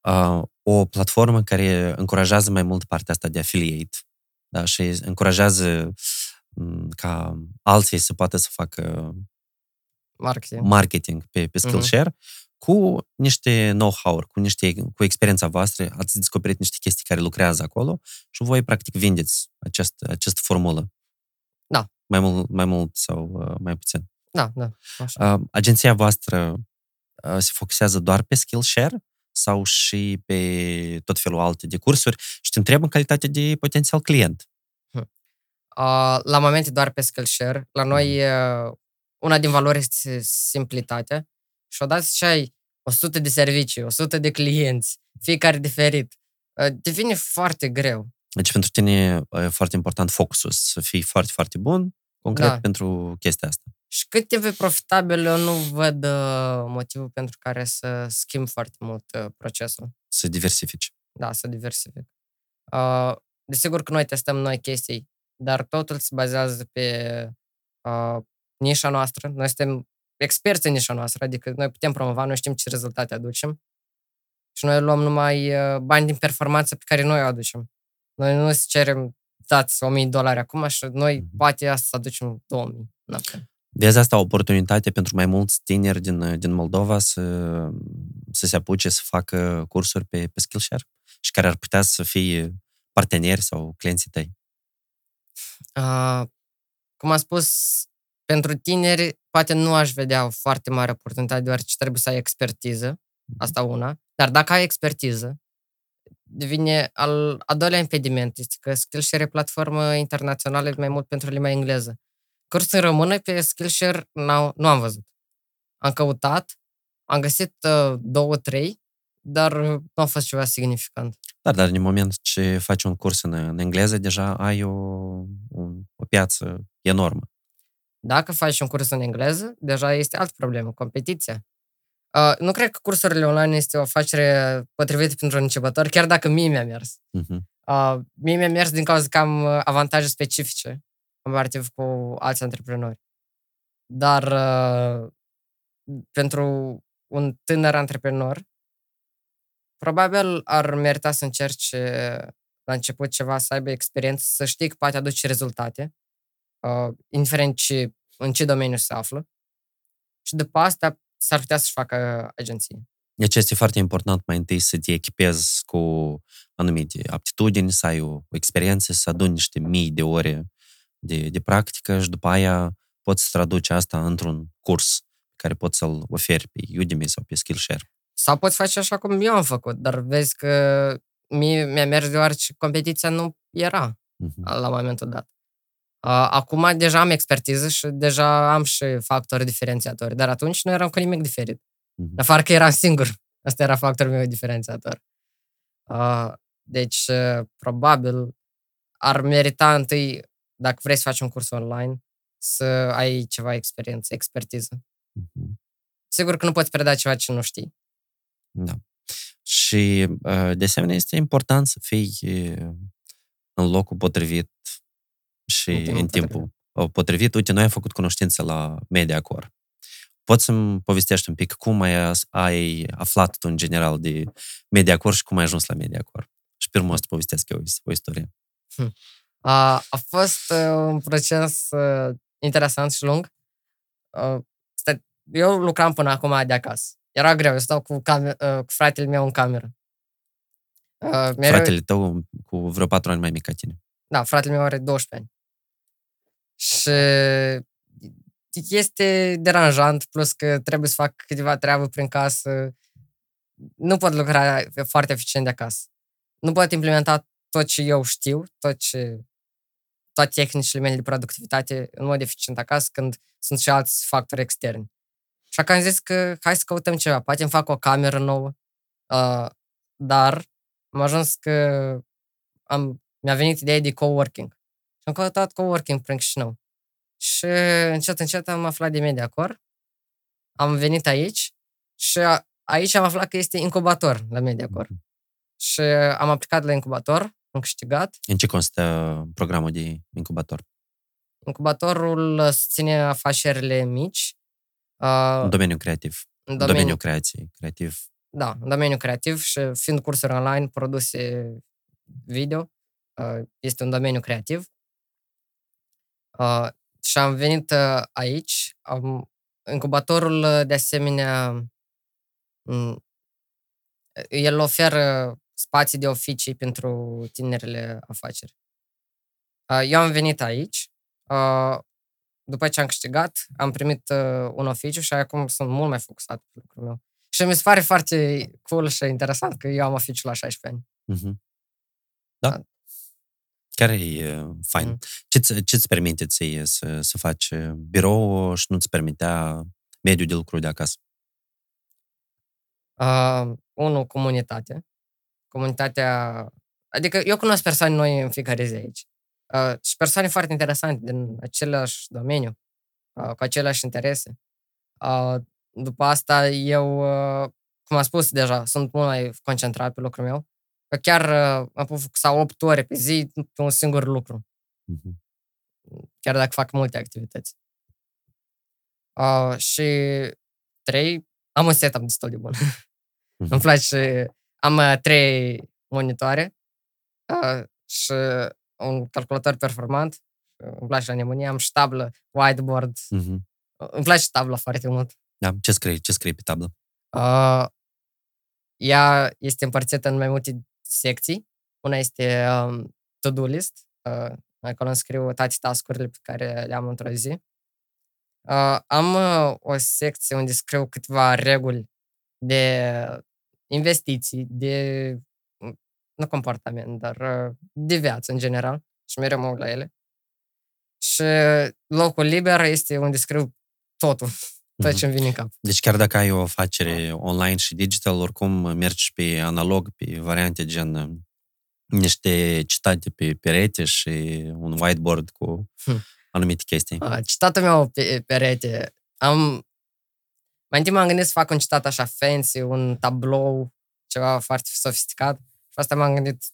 uh, o platformă care încurajează mai mult partea asta de affiliate da, și încurajează um, ca alții să poată să facă marketing, marketing pe, pe Skillshare uh-huh. cu niște know-how cu niște, cu experiența voastră, ați descoperit niște chestii care lucrează acolo și voi practic vindeți acest, această formulă. Da. Mai mult, mai mult sau uh, mai puțin. Da, da. Așa. Uh, agenția voastră uh, se focusează doar pe Skillshare sau și pe tot felul alte de cursuri și te întreb în calitate de potențial client. Uh, la momente doar pe Skillshare. La noi uh, una din valori este simplitatea și odată ce ai 100 de servicii, 100 de clienți, fiecare diferit, uh, devine foarte greu. Deci pentru tine e foarte important focusul, să fii foarte, foarte bun, concret da. pentru chestia asta. Și cât e profitabil, eu nu văd uh, motivul pentru care să schimb foarte mult uh, procesul. Să diversifici. Da, să diversific. Uh, desigur că noi testăm noi chestii, dar totul se bazează pe uh, nișa noastră. Noi suntem experți în nișa noastră, adică noi putem promova, noi știm ce rezultate aducem și noi luăm numai uh, bani din performanță pe care noi o aducem. Noi nu îți cerem dați 1000 dolari acum și noi mhm. poate asta să aducem 2000. Vezi asta o oportunitate pentru mai mulți tineri din, din Moldova să, să se apuce să facă cursuri pe, pe Skillshare și care ar putea să fie parteneri sau clienții tăi? Uh, cum am spus, pentru tineri poate nu aș vedea o foarte mare oportunitate, deoarece trebuie să ai expertiză, mhm. asta una. Dar dacă ai expertiză, devine al a doilea impediment, este că Skillshare e platformă internațională mai mult pentru limba engleză. Curs în română pe Skillshare nu am văzut. Am căutat, am găsit uh, două, trei, dar nu a fost ceva significant. Da, dar în moment ce faci un curs în, în engleză, deja ai o, un, o piață enormă. Dacă faci un curs în engleză, deja este altă problemă, competiția. Uh, nu cred că cursurile online este o afacere potrivită pentru un începător, chiar dacă mie mi-a mers. Uh-huh. Uh, mie mi-a mers din cauza că am uh, avantaje specifice comparativ cu alți antreprenori. Dar uh, pentru un tânăr antreprenor, probabil ar merita să încerce la început ceva, să aibă experiență, să știi că poate aduce rezultate, uh, indiferent ce, în ce domeniu se află. Și după asta s-ar putea să-și facă agenție. Deci este foarte important mai întâi să te echipezi cu anumite aptitudini, să ai o experiență, să aduni niște mii de ore de, de practică și după aia poți să traduci asta într-un curs care poți să-l oferi pe Udemy sau pe Skillshare. Sau poți face așa cum eu am făcut, dar vezi că mie mi-a mers deoarece competiția nu era uh-huh. la momentul dat. Acum deja am expertiză și deja am și factori diferențiatori, dar atunci nu eram cu nimic diferit. Uh-huh. Afară că eram singur. Asta era factorul meu diferențiator. Deci, probabil, ar merita întâi dacă vrei să faci un curs online, să ai ceva experiență, expertiză. Mm-hmm. Sigur că nu poți preda ceva ce nu știi. Da. Și, uh, de asemenea, este important să fii uh, în locul potrivit și în timpul, în timpul potrivit. potrivit. Uite, noi am făcut cunoștință la MediaCore. Poți să-mi povestești un pic cum ai, ai aflat tu în general de MediaCore și cum ai ajuns la MediaCore? Și pe urmă o să povestesc eu o istorie. Hm. A, a fost uh, un proces uh, interesant și lung. Uh, eu lucram până acum de acasă. Era greu, eu stau cu, camer- uh, cu fratele meu în cameră. Uh, mereu... Fratele tău cu vreo patru ani mai mic ca tine. Da, fratele meu are 12 ani. Și este deranjant, plus că trebuie să fac câteva treabă prin casă. Nu pot lucra foarte eficient de acasă. nu pot implementa tot ce eu știu, tot ce, toate tehnicile mele de productivitate în mod eficient acasă când sunt și alți factori externi. Și am zis că hai să căutăm ceva, poate îmi fac o cameră nouă, uh, dar am ajuns că am, mi-a venit ideea de coworking. Și am căutat coworking prin Chișinău. Și încet, încet am aflat de Mediacor. Am venit aici și aici am aflat că este incubator la Mediacor. Mm-hmm. Și am aplicat la incubator, am câștigat. În ce constă programul de incubator? Incubatorul susține afacerile mici. Uh, în domeniul creativ. În domeniul, domeniul creației, creativ. Da, în domeniul creativ și fiind cursuri online, produse video, uh, este un domeniu creativ. Uh, și am venit uh, aici. Am, incubatorul, uh, de asemenea, el oferă spații de oficii pentru tinerile afaceri. Uh, eu am venit aici. După ce am câștigat, am primit un oficiu și acum sunt mult mai focusat pe lucrul meu. Și mi se pare foarte cool și interesant că eu am oficiu la 16 ani. Mm-hmm. Da. da. Chiar e fain. Mm. Ce-ți, ce-ți permite ție să, să faci birou și nu-ți permitea mediul de lucru de acasă? Uh, unul, comunitate. Comunitatea... Adică eu cunosc persoane noi în fiecare zi aici. Uh, și persoane foarte interesante din același domeniu, uh, cu aceleași interese. Uh, după asta, eu, uh, cum am spus deja, sunt mult mai concentrat pe lucrul meu că chiar uh, am putut focusa 8 ore pe zi pe un singur lucru. Mm-hmm. Chiar dacă fac multe activități. Uh, și trei, am un setup destul de bun. Mm-hmm. Îmi place, am uh, trei monitoare uh, și un calculator performant. Îmi place la nebunie, am și ștablă, whiteboard. Mm-hmm. Îmi place tabla foarte mult. Da, ce scrii? Ce scrii pe tablă? Uh, ea este împărțită în mai multe secții. Una este um, to-do list, uh, acolo înscriu toate tascurile pe care le am într-o zi. Uh, am uh, o secție unde scriu câteva reguli de investiții, de nu comportament, dar uh, de viață în general și mereu mă la ele. Și locul liber este unde scriu totul, tot ce îmi vine în cap. Deci chiar dacă ai o afacere online și digital, oricum mergi pe analog, pe variante gen uh, niște citate pe perete și un whiteboard cu hm. anumite chestii. A, citatul meu pe perete. Am... Mai întâi m-am gândit să fac un citat așa fancy, un tablou, ceva foarte sofisticat. Și asta m-am gândit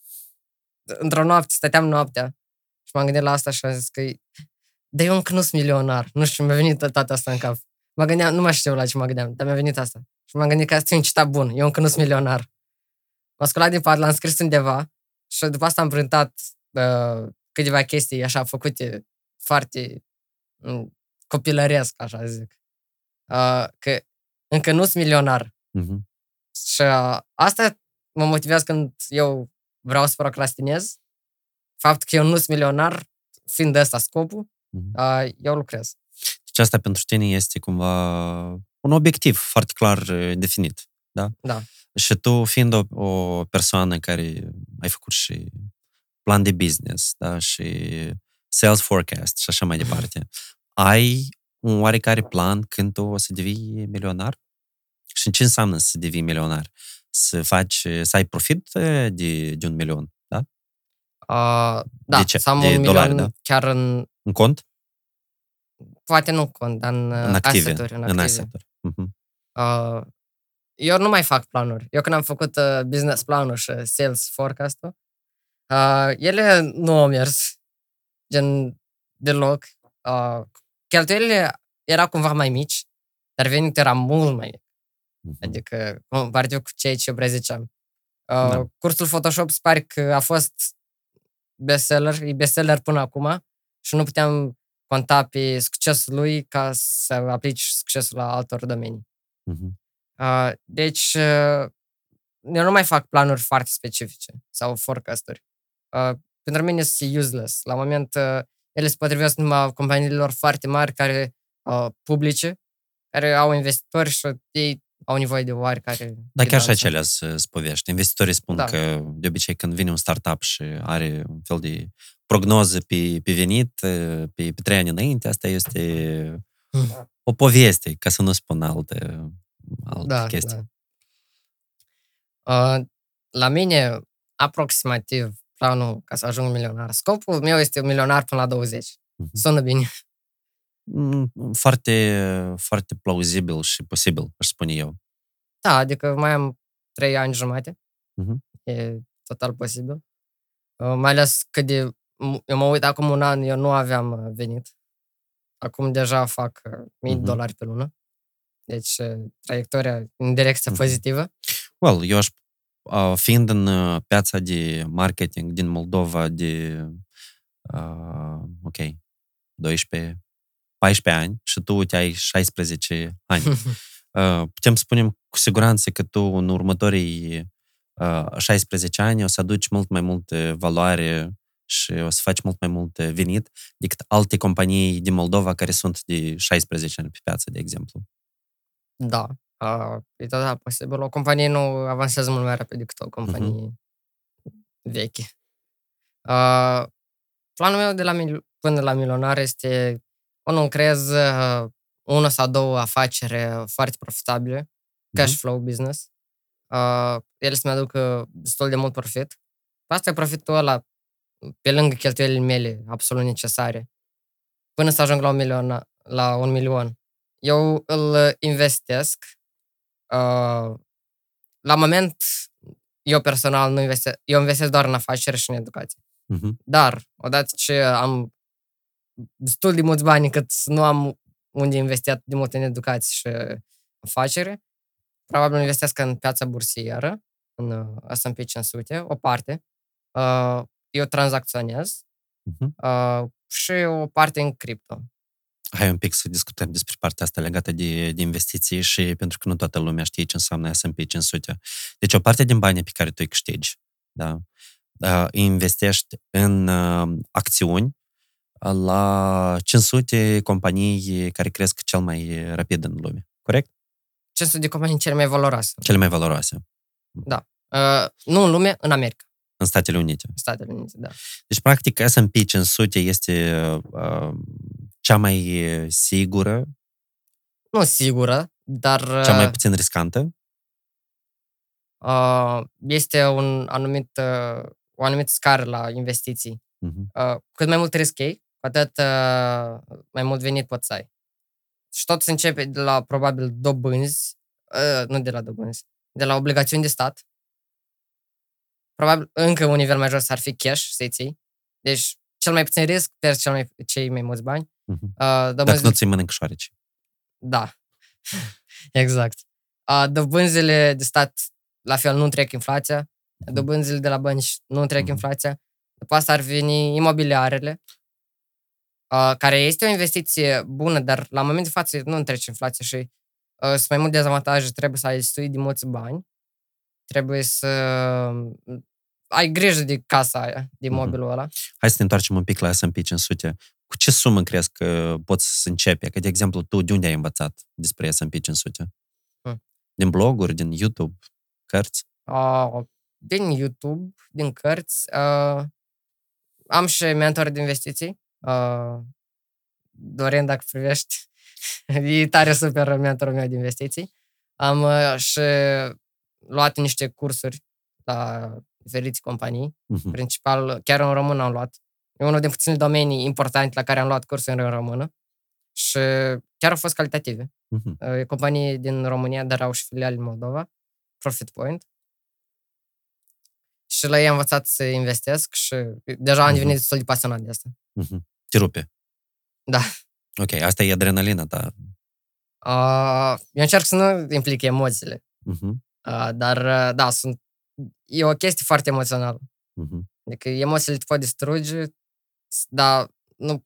într-o noapte, stăteam noaptea și m-am gândit la asta și am zis că dar eu încă nu sunt milionar. Nu știu, mi-a venit toată asta în cap. Mă gândeam, nu mai știu la ce mă gândeam, dar mi-a venit asta. Și m-am gândit că asta e un citat bun. Eu încă nu sunt milionar. M-am sculat din pat, l-am scris undeva și după asta am printat uh, câteva chestii așa făcute foarte um, copilăresc, așa zic. Uh, că încă nu sunt milionar. Uh-huh. Și uh, asta mă motivează când eu vreau să procrastinez. Faptul că eu nu sunt milionar, fiind ăsta scopul, uh-huh. uh, eu lucrez. Deci asta pentru tine este cumva un obiectiv foarte clar uh, definit, da? Da. Și tu, fiind o, o persoană care ai făcut și plan de business, da, și sales forecast și așa mai departe, ai un oarecare plan când tu o să devii milionar? Și ce înseamnă să devii milionar? Să faci, să ai profit de, de un milion, da? Uh, da, de ce? să am de un dolari, milion da? chiar în... În cont? Poate nu cont, dar în, în active. Asset-uri. În, active. în asset-uri. Uh-huh. Uh, eu nu mai fac planuri. Eu când am făcut uh, business planul și sales forecast-ul, uh, ele nu au mers gen deloc. Uh, cheltuielile erau cumva mai mici, dar venitul era mult mai mic. Uh-huh. Adică, comparativ cu ceea ce eu preziceam. Uh, da. Cursul Photoshop se pare că a fost bestseller, e bestseller până acum și nu puteam conta pe succesul lui ca să aplici succesul la altor domenii. Uh-huh. Uh, deci, uh, eu nu mai fac planuri foarte specifice sau forecast-uri. Uh, pentru mine sunt useless. La moment, uh, ele se potrivesc numai companiilor foarte mari care uh, publice, care au investitori și ei au nevoie de oarecare... Dar chiar și acelea sunt povești. Investitorii spun da. că de obicei când vine un startup și are un fel de prognoză pe, pe venit, pe, pe trei ani înainte, asta este mm. o poveste, ca să nu spun alte, alte da, chestii. Da. Uh, la mine, aproximativ, planul ca să ajung milionar. Scopul meu este milionar până la 20. Mm-hmm. Sună bine. Mm, foarte, foarte plauzibil și posibil, aș spune eu. Da, adică mai am trei ani jumate. Uh-huh. E total posibil. Uh, mai ales că de... Eu mă uit acum un an, eu nu aveam uh, venit. Acum deja fac uh, mii uh-huh. dolari pe lună. Deci traiectoria în direcție uh-huh. pozitivă. Well, eu aș, fiind în piața de marketing din Moldova de, uh, ok, 12, 14 ani și tu te ai 16 ani. Putem spune cu siguranță că tu în următorii 16 ani o să aduci mult mai multe valoare și o să faci mult mai mult venit decât alte companii din Moldova care sunt de 16 ani pe piață, de exemplu. Da, uh, e tot da, posibil. O companie nu avansează mult mai repede decât o companie uh-huh. veche. Uh, planul meu de la mil- până la milionar este unul, creez uh, una sau două afaceri foarte profitabile, cash mhm. flow business. Uh, ele să-mi aducă destul de mult profit. Asta e profitul ăla, pe lângă cheltuielile mele absolut necesare, până să ajung la un milion. La un milion. Eu îl investesc. Uh, la moment, eu personal nu investesc, eu investesc doar în afaceri și în educație. Uh-huh. Dar, odată ce am destul de mulți bani cât nu am unde investit de mult în educație și afacere, probabil investesc în piața bursieră, în uh, S&P 500, o parte. Uh, eu tranzacționez uh-huh. și o parte în cripto. Hai un pic să discutăm despre partea asta legată de, de investiții și pentru că nu toată lumea știe ce înseamnă S&P 500. Deci o parte din banii pe care tu îi câștigi, da, investești în acțiuni la 500 companii care cresc cel mai rapid în lume, corect? 500 de companii cele mai valoroase. Cele mai valoroase. Da. Uh, nu în lume, în America. În Statele Unite. Statele Unite, da. Deci, practic, S&P 500 este uh, cea mai sigură? Nu sigură, dar... Uh, cea mai puțin riscantă? Uh, este un anumit, uh, o anumită scară la investiții. Uh-huh. Uh, cât mai mult risc ei, cu atât uh, mai mult venit poți să ai. Și tot se începe de la, probabil, dobânzi, uh, nu de la dobânzi, de la obligațiuni de stat. Probabil încă un nivel mai jos ar fi cash să-i ții. Deci, cel mai puțin risc, pierzi cel mai, cei mai mulți bani. Uh-huh. Uh, Dacă nu ți mănânc șoareci. Da. exact. Uh, dobânzile de stat, la fel, nu trec inflația. Uh-huh. Dobânzile de la bănci nu trec uh-huh. inflația. După asta ar veni imobiliarele, uh, care este o investiție bună, dar la momentul de față nu întrece inflația și uh, sunt mai multe dezavantaje. Trebuie să ai stui de mulți bani, trebuie să mm, ai grijă de casa aia, de mhm. mobilul ăla. Hai să ne întoarcem un pic la S&P 500. Cu ce sumă crezi că poți să începi? Că, de exemplu, tu de unde ai învățat despre S&P 500? Hmm. Din bloguri, din YouTube, cărți? Uh, din YouTube, din cărți. Uh, am și mentor de investiții. Uh, Dorin, dacă privești, e tare super mentorul meu de investiții. Am uh, și luat niște cursuri la diferiți companii, uh-huh. principal, chiar în română am luat. E unul din puține domenii importante la care am luat cursuri în română și chiar au fost calitative. Uh-huh. E companii din România, dar au și filiale în Moldova, Profit Point. Și la ei am învățat să investesc și deja am uh-huh. devenit destul de pasionat de asta. Uh-huh te rupe. Da. Ok, asta e adrenalina ta. Uh, eu încerc să nu implic emoțiile. Uh-huh. Uh, dar, uh, da, sunt, e o chestie foarte emoțională. Uh-huh. Adică emoțiile te pot distruge, dar nu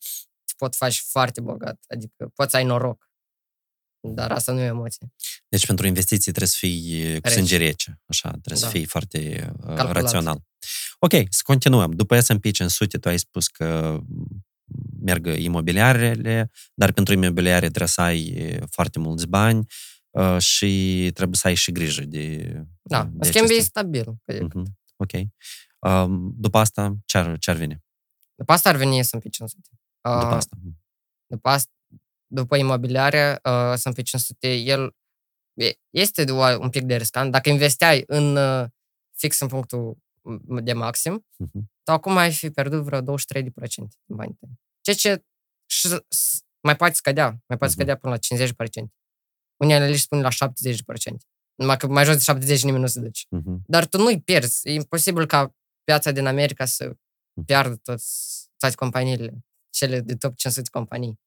te pot face foarte bogat. Adică poți să ai noroc. Dar asta nu e emoție. Deci pentru investiții trebuie să fii cu sânge rece, așa, trebuie da. să fii foarte uh, rațional. Ok, să continuăm. După S&P 500, tu ai spus că merg imobiliarele, dar pentru imobiliare trebuie să ai foarte mulți bani uh, și trebuie să ai și grijă de Da, de în schimb e acestea. stabil. Mhm. Ok. Um, după asta, ce ar, ce ar veni? După asta ar veni S&P 500. După Uh, asta. după, asta, după imobiliare, uh, S&P 500, el e- este de o- un pic de riscant. Dacă investeai în uh, fix în punctul de maxim, Mhm. tu acum ai fi pierdut vreo 23% din banii tăi. Ceea ce și, s- mai poate scădea, mai poate Mhm. scădea până la 50%. Unii analiști spun la 70%. Numai că mai jos de 70 nimeni nu se duce. Mhm. Dar tu nu-i pierzi. E imposibil ca piața din America să piardă toți, toate companiile, cele de top 500 companii.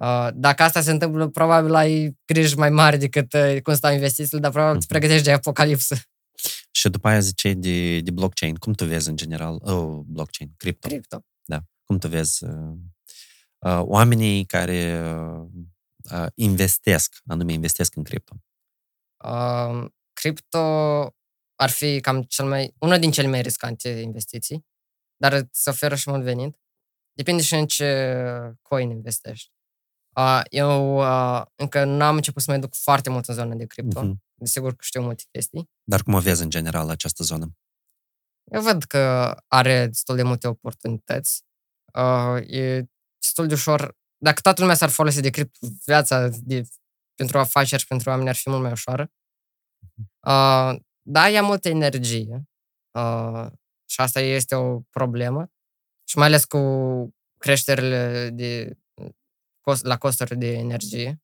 Uh, dacă asta se întâmplă, probabil ai griji mai mari decât uh, cum stau investițiile, dar probabil Mhm. îți pregătești de apocalipsă. Și după aia ziceai de, de blockchain. Cum tu vezi în general? Oh, blockchain, cripto. Cripto. Cum tu vezi uh, uh, oamenii care uh, uh, investesc, anume investesc în cripto? Uh, cripto ar fi cam cel mai, una din cele mai riscante investiții, dar îți oferă și mult venit. Depinde și în ce coin investești. Uh, eu uh, încă n-am început să mai duc foarte mult în zona de cripto. Mhm. Desigur că știu multe chestii. Dar cum o vezi în general această zonă? Eu văd că are destul de multe oportunități. Uh, e destul de ușor. Dacă toată lumea s-ar folosi de cripto, viața de, pentru afaceri și pentru oameni ar fi mult mai ușoară. Uh, da, ia multă energie. Uh, și asta este o problemă. Și mai ales cu creșterile de, cost, la costuri de energie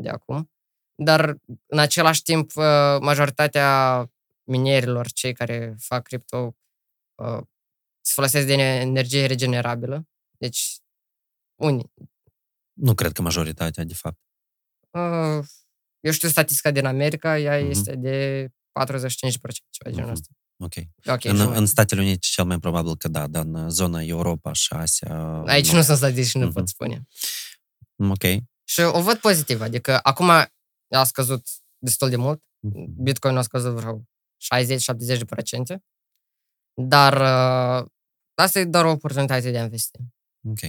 de acum. Dar, în același timp, uh, majoritatea minerilor, cei care fac cripto, uh, se folosesc de energie regenerabilă. Deci, unii. Nu cred că majoritatea, de fapt. Uh, eu știu statistica din America, ea Mhm. este de 45%, ceva de genul Mhm. ăsta. Ok. Ok, în, și mai- în Statele Unite cel mai probabil că da, dar în zona Europa și Asia... Aici nu sunt statistici, nu Mhm. pot spune. Ok. Și o văd pozitiv, adică acum a scăzut destul de mult. Mhm. Bitcoin a scăzut vreo 60-70%, dar uh, asta e doar o oportunitate de a investi. Ok.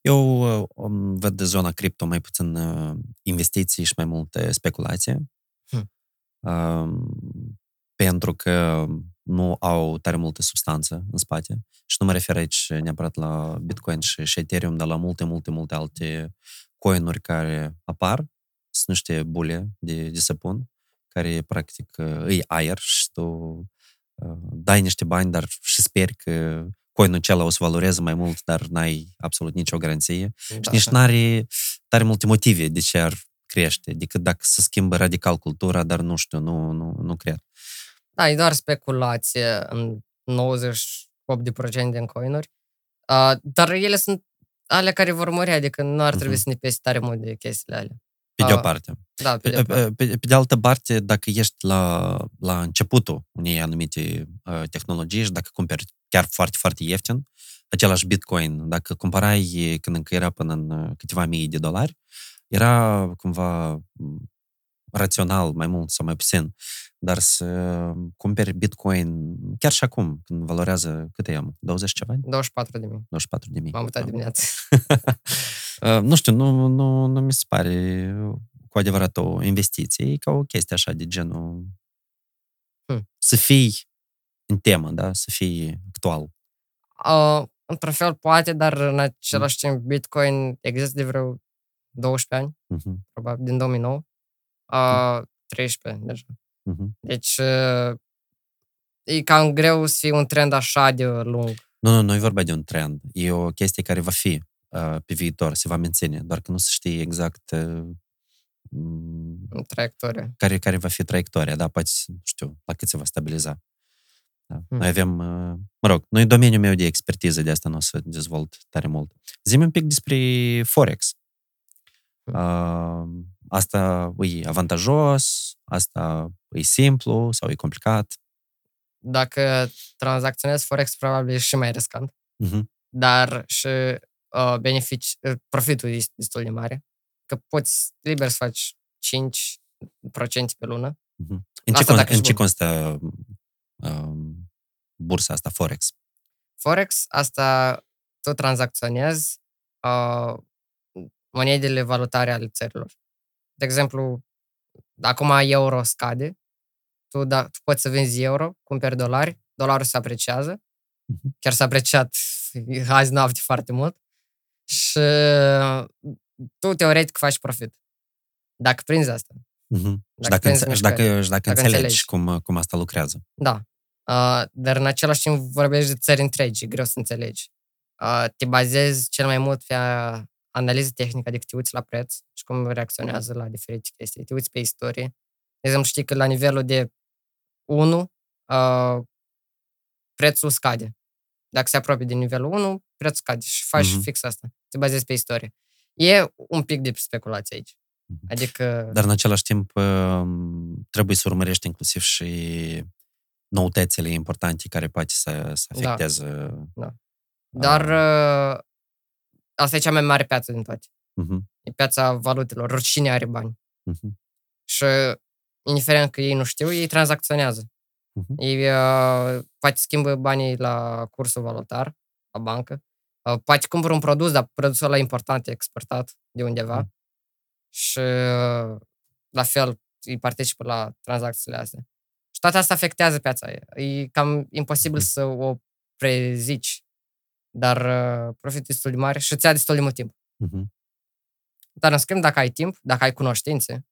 Eu uh, um, văd de zona cripto mai puțin uh, investiții și mai multe speculație. Hmm. Um, pentru că nu au tare multă substanță în spate. Și nu mă refer aici neapărat la Bitcoin și, și Ethereum, dar la multe, multe, multe alte coinuri care apar. Sunt niște bule de, de săpun, care practic uh, îi aer și tu uh, dai niște bani, dar și speri că coinul acela o să valoreze mai mult, dar n-ai absolut nicio garanție. Și Da, nici da. n-are tare multe motive de ce ar crește, decât dacă se schimbă radical cultura, dar nu știu, nu, nu, nu cred. Da, e doar speculație în 98% din coinuri, uh, dar ele sunt ale care vor muri, adică nu ar trebui Mhm. să ne pese tare mult de chestiile alea. Pe de o Ah, parte. Da, pe Pe, de pe, pe, pe de altă parte, dacă ești la, la începutul unei anumite uh, tehnologii și dacă cumperi chiar foarte, foarte ieftin, același Bitcoin, dacă cumpărai când încă era până în uh, câteva mii de dolari, era cumva m, rațional, mai mult sau mai puțin, dar să cumperi Bitcoin chiar și acum, când valorează, cât e am, 20 ceva? 24 de mii. 24 de mii. M-am mutat dimineața. Uh, nu știu, nu, nu, nu mi se pare cu adevărat o investiție, e ca o chestie așa de genul Hmm. să fii în temă, da? Să fii actual. Uh, într-un fel poate, dar în același timp Bitcoin există de vreo 12 ani, Mhm, probabil din 2009. Uh, 13 deja. mhm. Deci uh, e cam greu să fie un trend așa de lung. Nu, nu, nu e vorba de un trend. E o chestie care va fi uh, pe viitor, se va menține, doar că nu se știe exact uh, m, în traiectorie. care, care va fi traiectoria, da, poate, nu știu, la cât se va stabiliza. Da. Hmm. Noi avem, uh, mă rog, noi domeniul meu de expertiză, de asta nu o să dezvolt tare mult. Zim un pic despre Forex. Hmm. Uh, asta e avantajos, asta e simplu sau e complicat. Dacă tranzacționezi Forex, probabil e și mai riscant, Uh-huh. dar și uh, benefici, uh, profitul este destul de mare, că poți liber să faci 5% pe lună. Uh-huh. În, ce, Asta con- dacă în ești ce bun. constă um, bursa asta, Forex? Forex, asta tu tranzacționezi uh, monedele valutare ale țărilor. De exemplu, acum euro scade, tu, da, tu poți să vinzi euro, cumperi dolari, dolarul se apreciază, uh-huh. chiar s-a apreciat azi noapte foarte mult și tu teoretic faci profit. Dacă prinzi asta. Uh-huh. Dacă și, dacă, și, dacă, și dacă, dacă înțelegi, înțelegi cum, cum asta lucrează. Da. Uh, dar în același timp vorbești de țări întregi, e greu să înțelegi. Uh, te bazezi cel mai mult pe analiză tehnică, adică te uiți la preț și cum reacționează la diferite chestii. Te uiți pe istorie. De exemplu, știi că la nivelul de 1, uh, prețul scade. Dacă se apropie de nivelul 1, prețul scade și faci uh-huh. fix asta. Te bazezi pe istorie. E un pic de speculație aici. Mhm. Adică... Dar în același timp um, trebuie să urmărești inclusiv și noutățile importante care poate să, să da. afecteze... Da. da. Dar uh, asta e cea mai mare piață din toate. Uh-huh. E piața valutelor. Oricine are bani. Uh-huh. Și indiferent că ei nu știu, ei tranzacționează. Uh-huh. Ei uh, poate schimbă banii la cursul valutar, la bancă. Uh, poate cumpără un produs, dar produsul ăla important e exportat de undeva. Uh-huh. Și uh, la fel îi participă la tranzacțiile astea. Și toate asta afectează piața. E cam imposibil uh-huh. să o prezici dar uh, profitul destul de mare și îți ia destul de mult timp. Uh-huh. Dar, în schimb, dacă ai timp, dacă ai cunoștințe,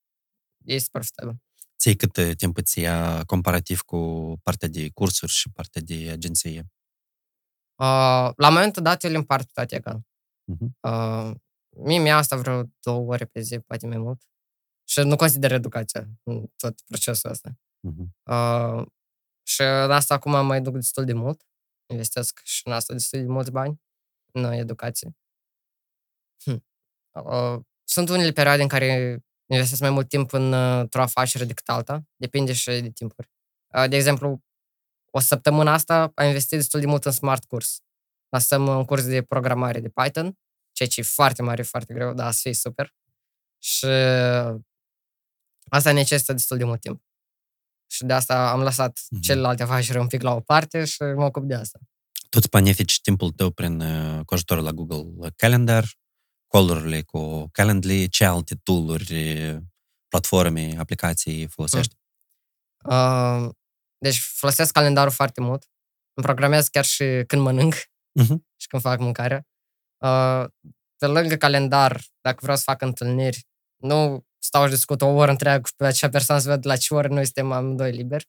este profitabil. Ții cât uh, timp îți ia comparativ cu partea de cursuri și partea de agenție? Uh, la momentul dat, eu le împart toate egal. Uh-huh. Uh, mie mi-a asta vreo două ore pe zi, poate mai mult. Și nu consider educația în tot procesul ăsta. Uh-huh. Uh, și în asta acum mai duc destul de mult investesc și în asta destul de mulți bani, în educație. Hm. Sunt unele perioade în care investesc mai mult timp în, într-o afacere decât alta, depinde și de timpuri. De exemplu, o săptămână asta am investit destul de mult în smart curs. Lăsăm un curs de programare de Python, ceea ce e foarte mare, foarte greu, dar să fie super. Și asta necesită destul de mult timp. Și de asta am lăsat mm-hmm. celelalte afaceri un pic la o parte și mă ocup de asta. Tu îți planifici timpul tău prin uh, cu ajutorul la Google Calendar, call cu Calendly, ce alte tool-uri, platforme, aplicații folosești? Mm. Uh, deci folosesc calendarul foarte mult. Îmi programez chiar și când mănânc uh-huh. și când fac mâncarea. Uh, pe lângă calendar, dacă vreau să fac întâlniri, nu stau și discut o oră întreagă cu acea persoană să văd la ce oră noi suntem amândoi liberi,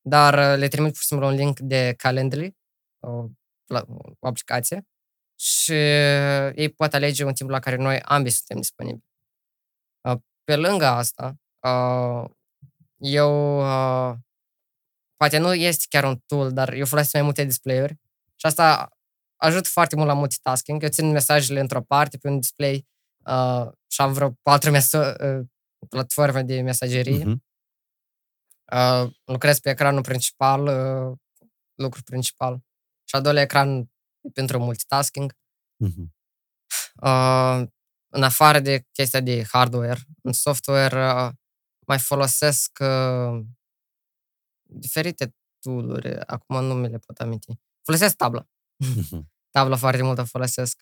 dar uh, le trimit pur și simplu un link de Calendly, o, o aplicație, și uh, ei pot alege un timp la care noi ambii suntem disponibili. Uh, pe lângă asta, eu poate nu este chiar un tool, dar eu folosesc mai multe display-uri și asta ajută foarte mult la multitasking. Eu țin mesajele într-o parte pe un display uh, și am vreo patru meso- uh, platforme de mesagerie. Uh-huh. Uh, lucrez pe ecranul principal, uh, lucru principal. Și al doilea ecran pentru multitasking. Uh-huh. Uh, în afară de chestia de hardware, în software uh, mai folosesc uh, diferite tool-uri, acum nu mi le pot aminti. Folosesc tabla. Uh-huh. tabla foarte mult folosesc.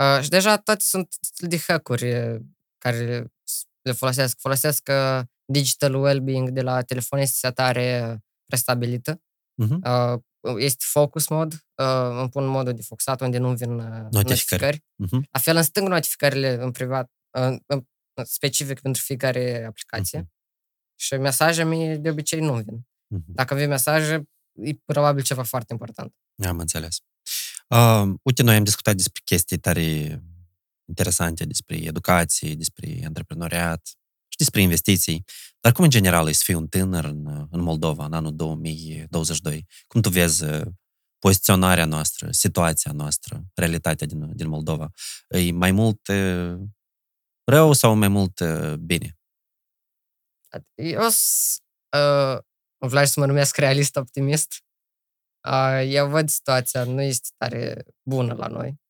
Uh, și deja toate sunt de hack-uri care le folosesc. Folosesc uh, digital well-being de la telefonie setare prestabilită. Uh-huh. Uh, este focus mode, uh, îmi pun modul de focusat unde nu vin uh, notificări. notificări. Uh-huh. La fel, în stâng notificările în privat, uh, specific pentru fiecare aplicație. Uh-huh. Și mesajele mie de obicei nu vin. Uh-huh. Dacă vin mesaje, e probabil ceva foarte important. Am înțeles. Uh, uite, noi am discutat despre chestii tare interesante, despre educație, despre antreprenoriat și despre investiții. Dar cum în general e să fii un tânăr în, în Moldova în anul 2022? Cum tu vezi uh, poziționarea noastră, situația noastră, realitatea din, din Moldova? E mai mult uh, rău sau mai mult uh, bine? Eu uh, îmi place să mă numesc realist optimist. Uh, eu văd situația, nu este tare bună la noi.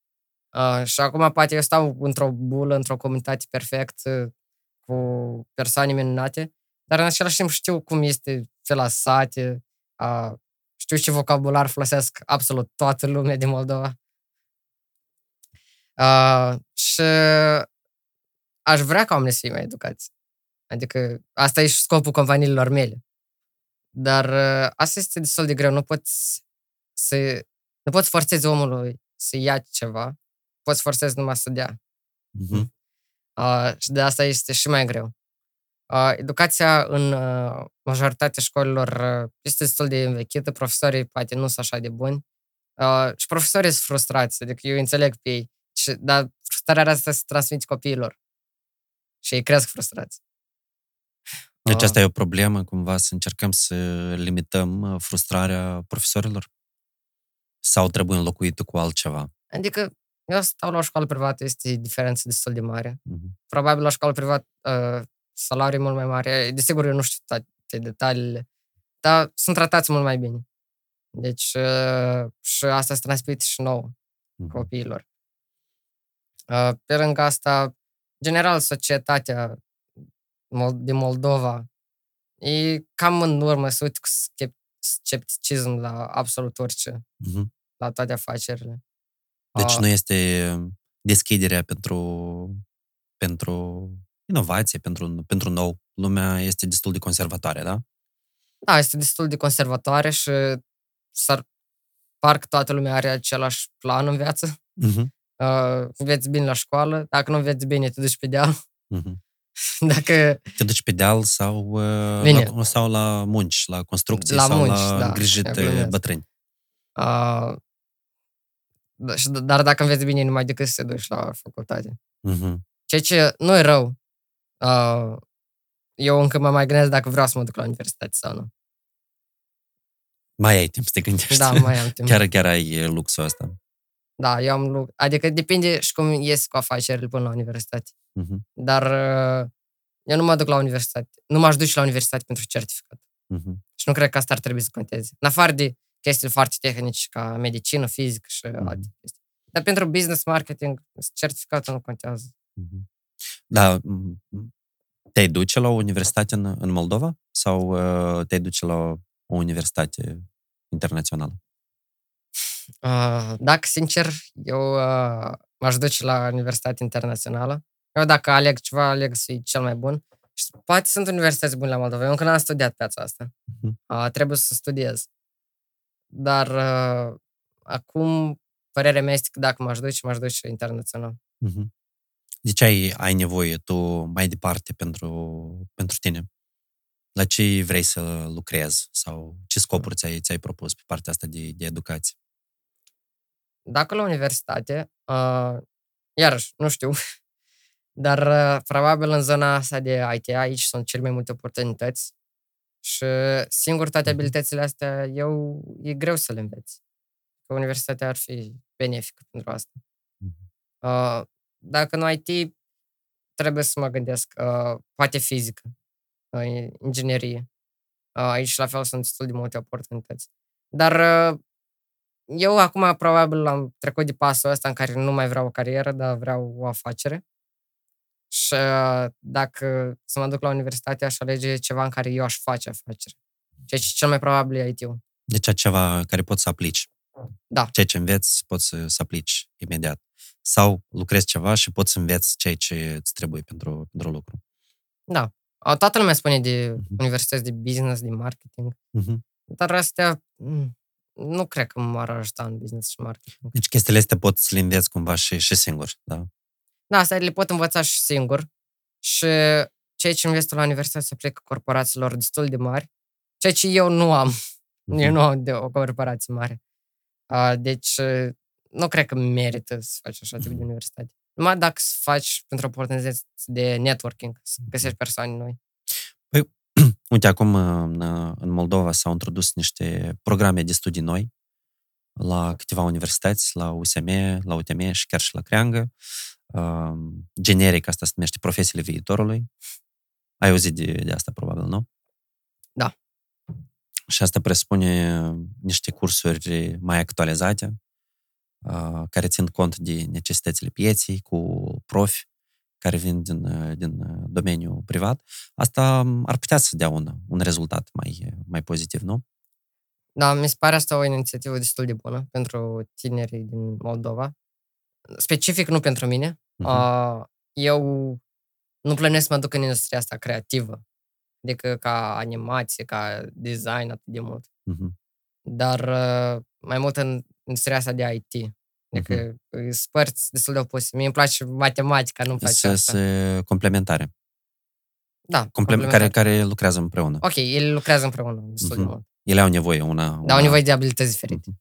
Uh, și acum poate eu stau într-o bulă, într-o comunitate perfect, cu persoane minunate, dar în același timp știu cum este pe la sate, uh, știu ce vocabular folosesc absolut toată lumea din Moldova. Uh, și aș vrea ca oamenii să fie mai educați. Adică asta e și scopul companiilor mele. Dar uh, asta este destul de greu. Nu poți să... Nu poți forțezi omului să ia ceva. Poți forțezi numai să dea. Uh-huh. Uh, și de asta este și mai greu. Uh, educația în uh, majoritatea școlilor uh, este destul de învechită. Profesorii poate nu sunt așa de buni. Uh, și profesorii sunt frustrați. Adică eu înțeleg pe ei. Și, dar frustrarea asta se transmite copiilor. Și ei cresc frustrați. Deci asta e o problemă, cumva, să încercăm să limităm uh, frustrarea profesorilor? Sau trebuie înlocuită cu altceva? Adică, eu stau la o școală privată, este diferență destul de mare. Uh-huh. Probabil la școală privată uh, salariul e mult mai mare. Desigur, eu nu știu toate detaliile, dar sunt tratați mult mai bine. Deci, uh, și asta se transmite și nouă, uh-huh. copiilor. Uh, pe lângă asta, general, societatea din Moldova e cam în urmă să uite cu scepticism la absolut orice, uh-huh. la toate afacerile. Deci nu este deschiderea pentru, pentru inovație, pentru, pentru nou. Lumea este destul de conservatoare, da? Da, este destul de conservatoare și s-ar, parcă toată lumea are același plan în viață. Uh-huh. Uh, înveți bine la școală, dacă nu înveți bine, te duci pe deal. Uh-huh. Dacă... Te duci pe deal sau, uh, la, sau la munci, la construcții la sau munci, la da, îngrijit bătrâni? Uh, dar dacă înveți bine, numai decât să te duci la facultate. Uh-huh. Ceea ce nu e rău. Uh, eu încă mă mai gândesc dacă vreau să mă duc la universitate sau nu. Mai ai timp să te gândești. Da, mai am timp. Chiar, chiar ai luxul ăsta. Da, eu am lucru. Adică depinde și cum ies cu afacerile până la universitate. Uh-huh. Dar uh, eu nu mă duc la universitate. Nu m-aș duce la universitate pentru certificat. Uh-huh. Și nu cred că asta ar trebui să conteze. În afară de chestii foarte tehnice ca medicină, fizică și uh-huh. alte chestii. Dar pentru business marketing, certificatul nu contează. Uh-huh. Da, te-ai duce la o universitate în, în Moldova? Sau uh, te-ai duce la o, o universitate internațională? Uh, dacă, sincer, eu uh, m-aș duce la Universitate Internațională. Eu dacă aleg ceva, aleg să fie cel mai bun. Și poate sunt universități bune la Moldova. Eu încă n-am studiat piața asta. Uh-huh. Uh, trebuie să studiez. Dar uh, acum, părerea mea este că dacă m-aș duce, m-aș duce internațional. Uh-huh. De ce ai, ai nevoie tu mai departe pentru, pentru tine? La ce vrei să lucrezi? Sau ce scopuri ți-ai, ți-ai propus pe partea asta de, de educație? Dacă la universitate, uh, iarăși, nu știu, dar uh, probabil în zona asta de IT, aici sunt cel mai multe oportunități și singur toate mhm. abilitățile astea, eu, e greu să le înveți. Că universitatea ar fi benefică pentru asta. Mhm. Uh, dacă nu IT, trebuie să mă gândesc, uh, poate fizică, uh, inginerie. Uh, aici la fel sunt destul de multe oportunități. Dar uh, eu acum probabil am trecut de pasul ăsta în care nu mai vreau o carieră, dar vreau o afacere. Și uh, dacă să mă duc la universitate, aș alege ceva în care eu aș face afacere. Ceea ce cel mai probabil e IT-ul. Deci ceva care poți să aplici. Da. Ceea ce înveți, poți să, să aplici imediat. Sau lucrezi ceva și poți să înveți ceea ce îți trebuie pentru, pentru lucru. Da. Toată lumea spune de uh-huh. universități de business, de marketing. Uh-huh. Dar astea, mm, nu cred că m-ar ajuta în business și marketing. Deci chestiile astea pot să le înveți cumva și, și singur, da? Da, asta le pot învăța și singur. Și ceea ce înveți la universitate se aplică corporațiilor destul de mari, ceea ce eu nu am. Uh-huh. Eu nu am de o corporație mare. Deci, nu cred că merită să faci așa tip de mhm. universitate. Numai dacă să faci pentru oportunități de networking, să găsești persoane noi. Uite, acum în, în Moldova s-au introdus niște programe de studii noi la câteva universități, la USM, la UTM și chiar și la Creangă. Generic, asta se numește profesiile viitorului. Ai auzit de, de asta, probabil, nu? Da. Și asta presupune niște cursuri mai actualizate, care țin cont de necesitățile pieții, cu profi care vin din, din domeniul privat, asta ar putea să dea un, un rezultat mai, mai pozitiv, nu? Da, mi se pare asta o inițiativă destul de bună pentru tinerii din Moldova. Specific nu pentru mine. Uh-huh. Eu nu plănuiesc să mă duc în industria asta creativă. Adică ca animație, ca design atât de mult. Mhm. Dar uh, mai mult în industria asta de IT. Adică uh spărți destul de opuse. Mie îmi place matematica, nu-mi place Să asta. se complementare. Da, Comple- care, care lucrează împreună. Ok, ele lucrează împreună destul de Mhm. mult. Ele au nevoie una... Dar una... au nevoie de abilități diferite. Mhm.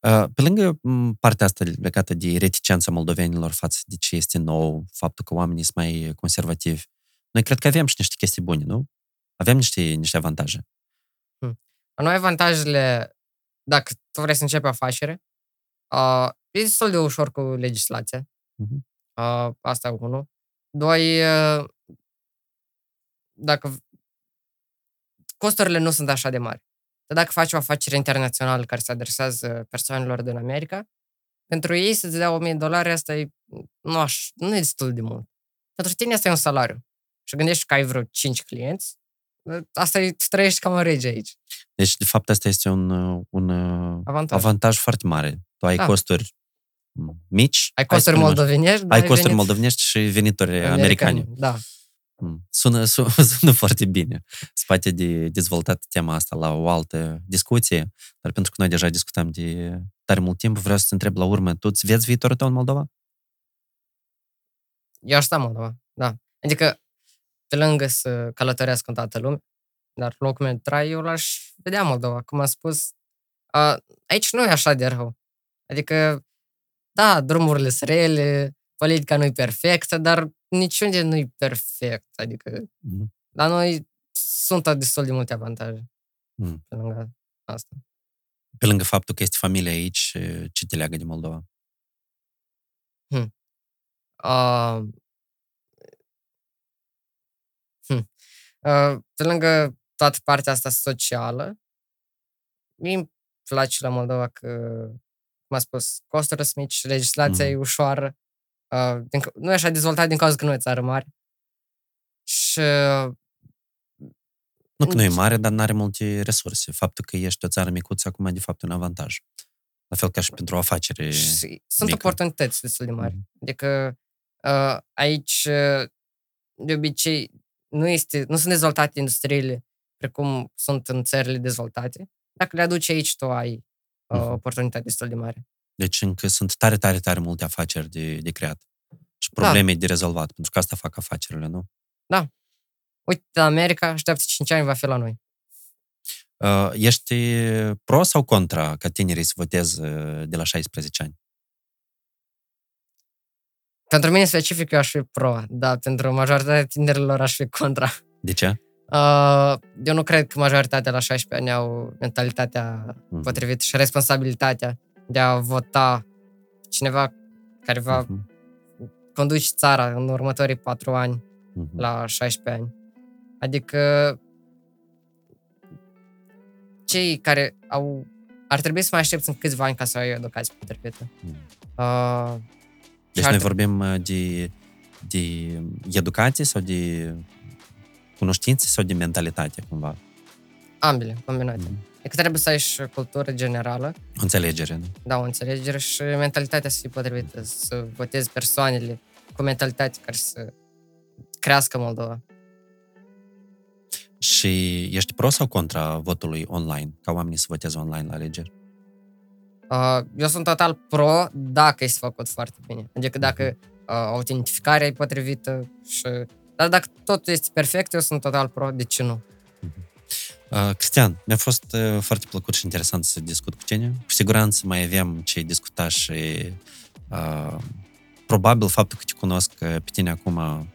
Uh, Pe lângă m, partea asta legată de reticența moldovenilor față de ce este nou, faptul că oamenii sunt mai conservativi, noi cred că avem și niște chestii bune, nu? Avem niște, niște avantaje. La noi avantajele, dacă tu vrei să începi o afacere, uh, e destul de ușor cu legislația. Mhm. Uh, asta e unul. Doi, uh, dacă costurile nu sunt așa de mari. Dar dacă faci o afacere internațională care se adresează persoanelor din America, pentru ei să-ți dea 1000 de dolari, asta e, nu, aș, nu e destul de mult. Pentru tine asta e un salariu. Și gândești că ai vreo 5 clienți, asta e, tu trăiești ca un rege aici. Deci, de fapt, asta este un, uh, un uh, Avantaj. avantaj foarte mare. Tu ai Da. costuri m, mici, Ai hai să costuri spunem așa. moldovenești, dar ai costuri venit moldovenești și venituri americane. Da. Mm. Sună, sună, sună foarte bine. Se poate de dezvoltat tema asta la o altă discuție, dar pentru că noi deja discutăm de tare mult timp, vreau să te întreb la urmă, tu îți vezi viitorul tău în Moldova? Eu aș sta în Moldova, da. Adică, pe lângă să călătoresc în toată lumea, dar locul meu de trai, eu l-aș vedea Moldova. Cum am spus, a, aici nu e așa de rău. Adică, da, drumurile sunt rele, politica nu e perfectă, dar niciunde nu e perfect. Adică, Mhm. la noi sunt destul de multe avantaje Mm. pe lângă asta. Pe lângă faptul că este familia aici, ce te leagă de Moldova? Uh, hm. Uh, pe lângă toată partea asta socială, mie îmi place la Moldova că, cum am spus, costurile sunt mici, legislația Mhm. e ușoară, uh, din, cau- nu e așa dezvoltat din cauza că nu e țară mare. Și uh, Nu că nu e Nici- mare, dar nu are multe resurse. Faptul că ești o țară micuță acum, de fapt, e un avantaj. La fel ca și pentru o afacere. și sunt mică. oportunități destul de mari. Mhm. Adică uh, aici, uh, de obicei, nu, este, nu sunt dezvoltate industriile precum sunt în țările dezvoltate. Dacă le aduci aici, tu ai uh, Mhm. oportunitate destul de mare. Deci încă sunt tare, tare, tare multe afaceri de, de creat. Și Da. probleme de rezolvat, pentru că asta fac afacerile, nu? Uite, în America, așteaptă 5 ani, va fi la noi. Uh, ești pro sau contra ca tinerii să voteze de la 16 ani? Pentru mine specific, eu aș fi pro, dar pentru majoritatea tinerilor aș fi contra. De ce? Uh, eu nu cred că majoritatea la 16 ani au mentalitatea Mhm. potrivită și responsabilitatea de a vota cineva care va Mhm. conduce țara în următorii patru ani Mhm. la 16 ani. Adică cei care au ar trebui să mai aștepți în câțiva ani ca să ai o educație potrivită. Mhm. Uh, Deci ar noi tre- vorbim uh, de, de educație sau de cunoștințe sau de mentalitate, cumva? ambele, combinate. Mhm. Adică trebuie să ai și cultură generală, O înțelegere, nu? da, o înțelegere și mentalitatea să fie potrivită, să votezi persoanele cu mentalitate care să crească Moldova. Și ești pro sau contra votului online? Ca oamenii să voteze online la alegeri? Uh, eu sunt total pro dacă este făcut foarte bine. Adică dacă uh, autentificarea e potrivită și... Dar dacă totul este perfect, eu sunt total pro, de ce nu? Uh, Cristian, mi-a fost uh, foarte plăcut și interesant să discut cu tine. Cu siguranță mai avem ce discuta și uh, probabil faptul că te cunosc uh, pe tine acum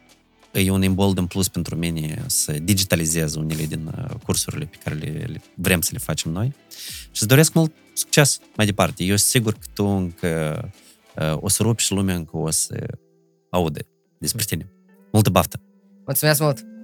e un imbold în plus pentru mine să digitalizez unele din uh, cursurile pe care le, le vrem să le facem noi. Și îți doresc mult succes mai departe. Eu sunt sigur că tu încă uh, o să rupi și lumea încă o să aude despre tine. Multă baftă! Mulțumesc mult!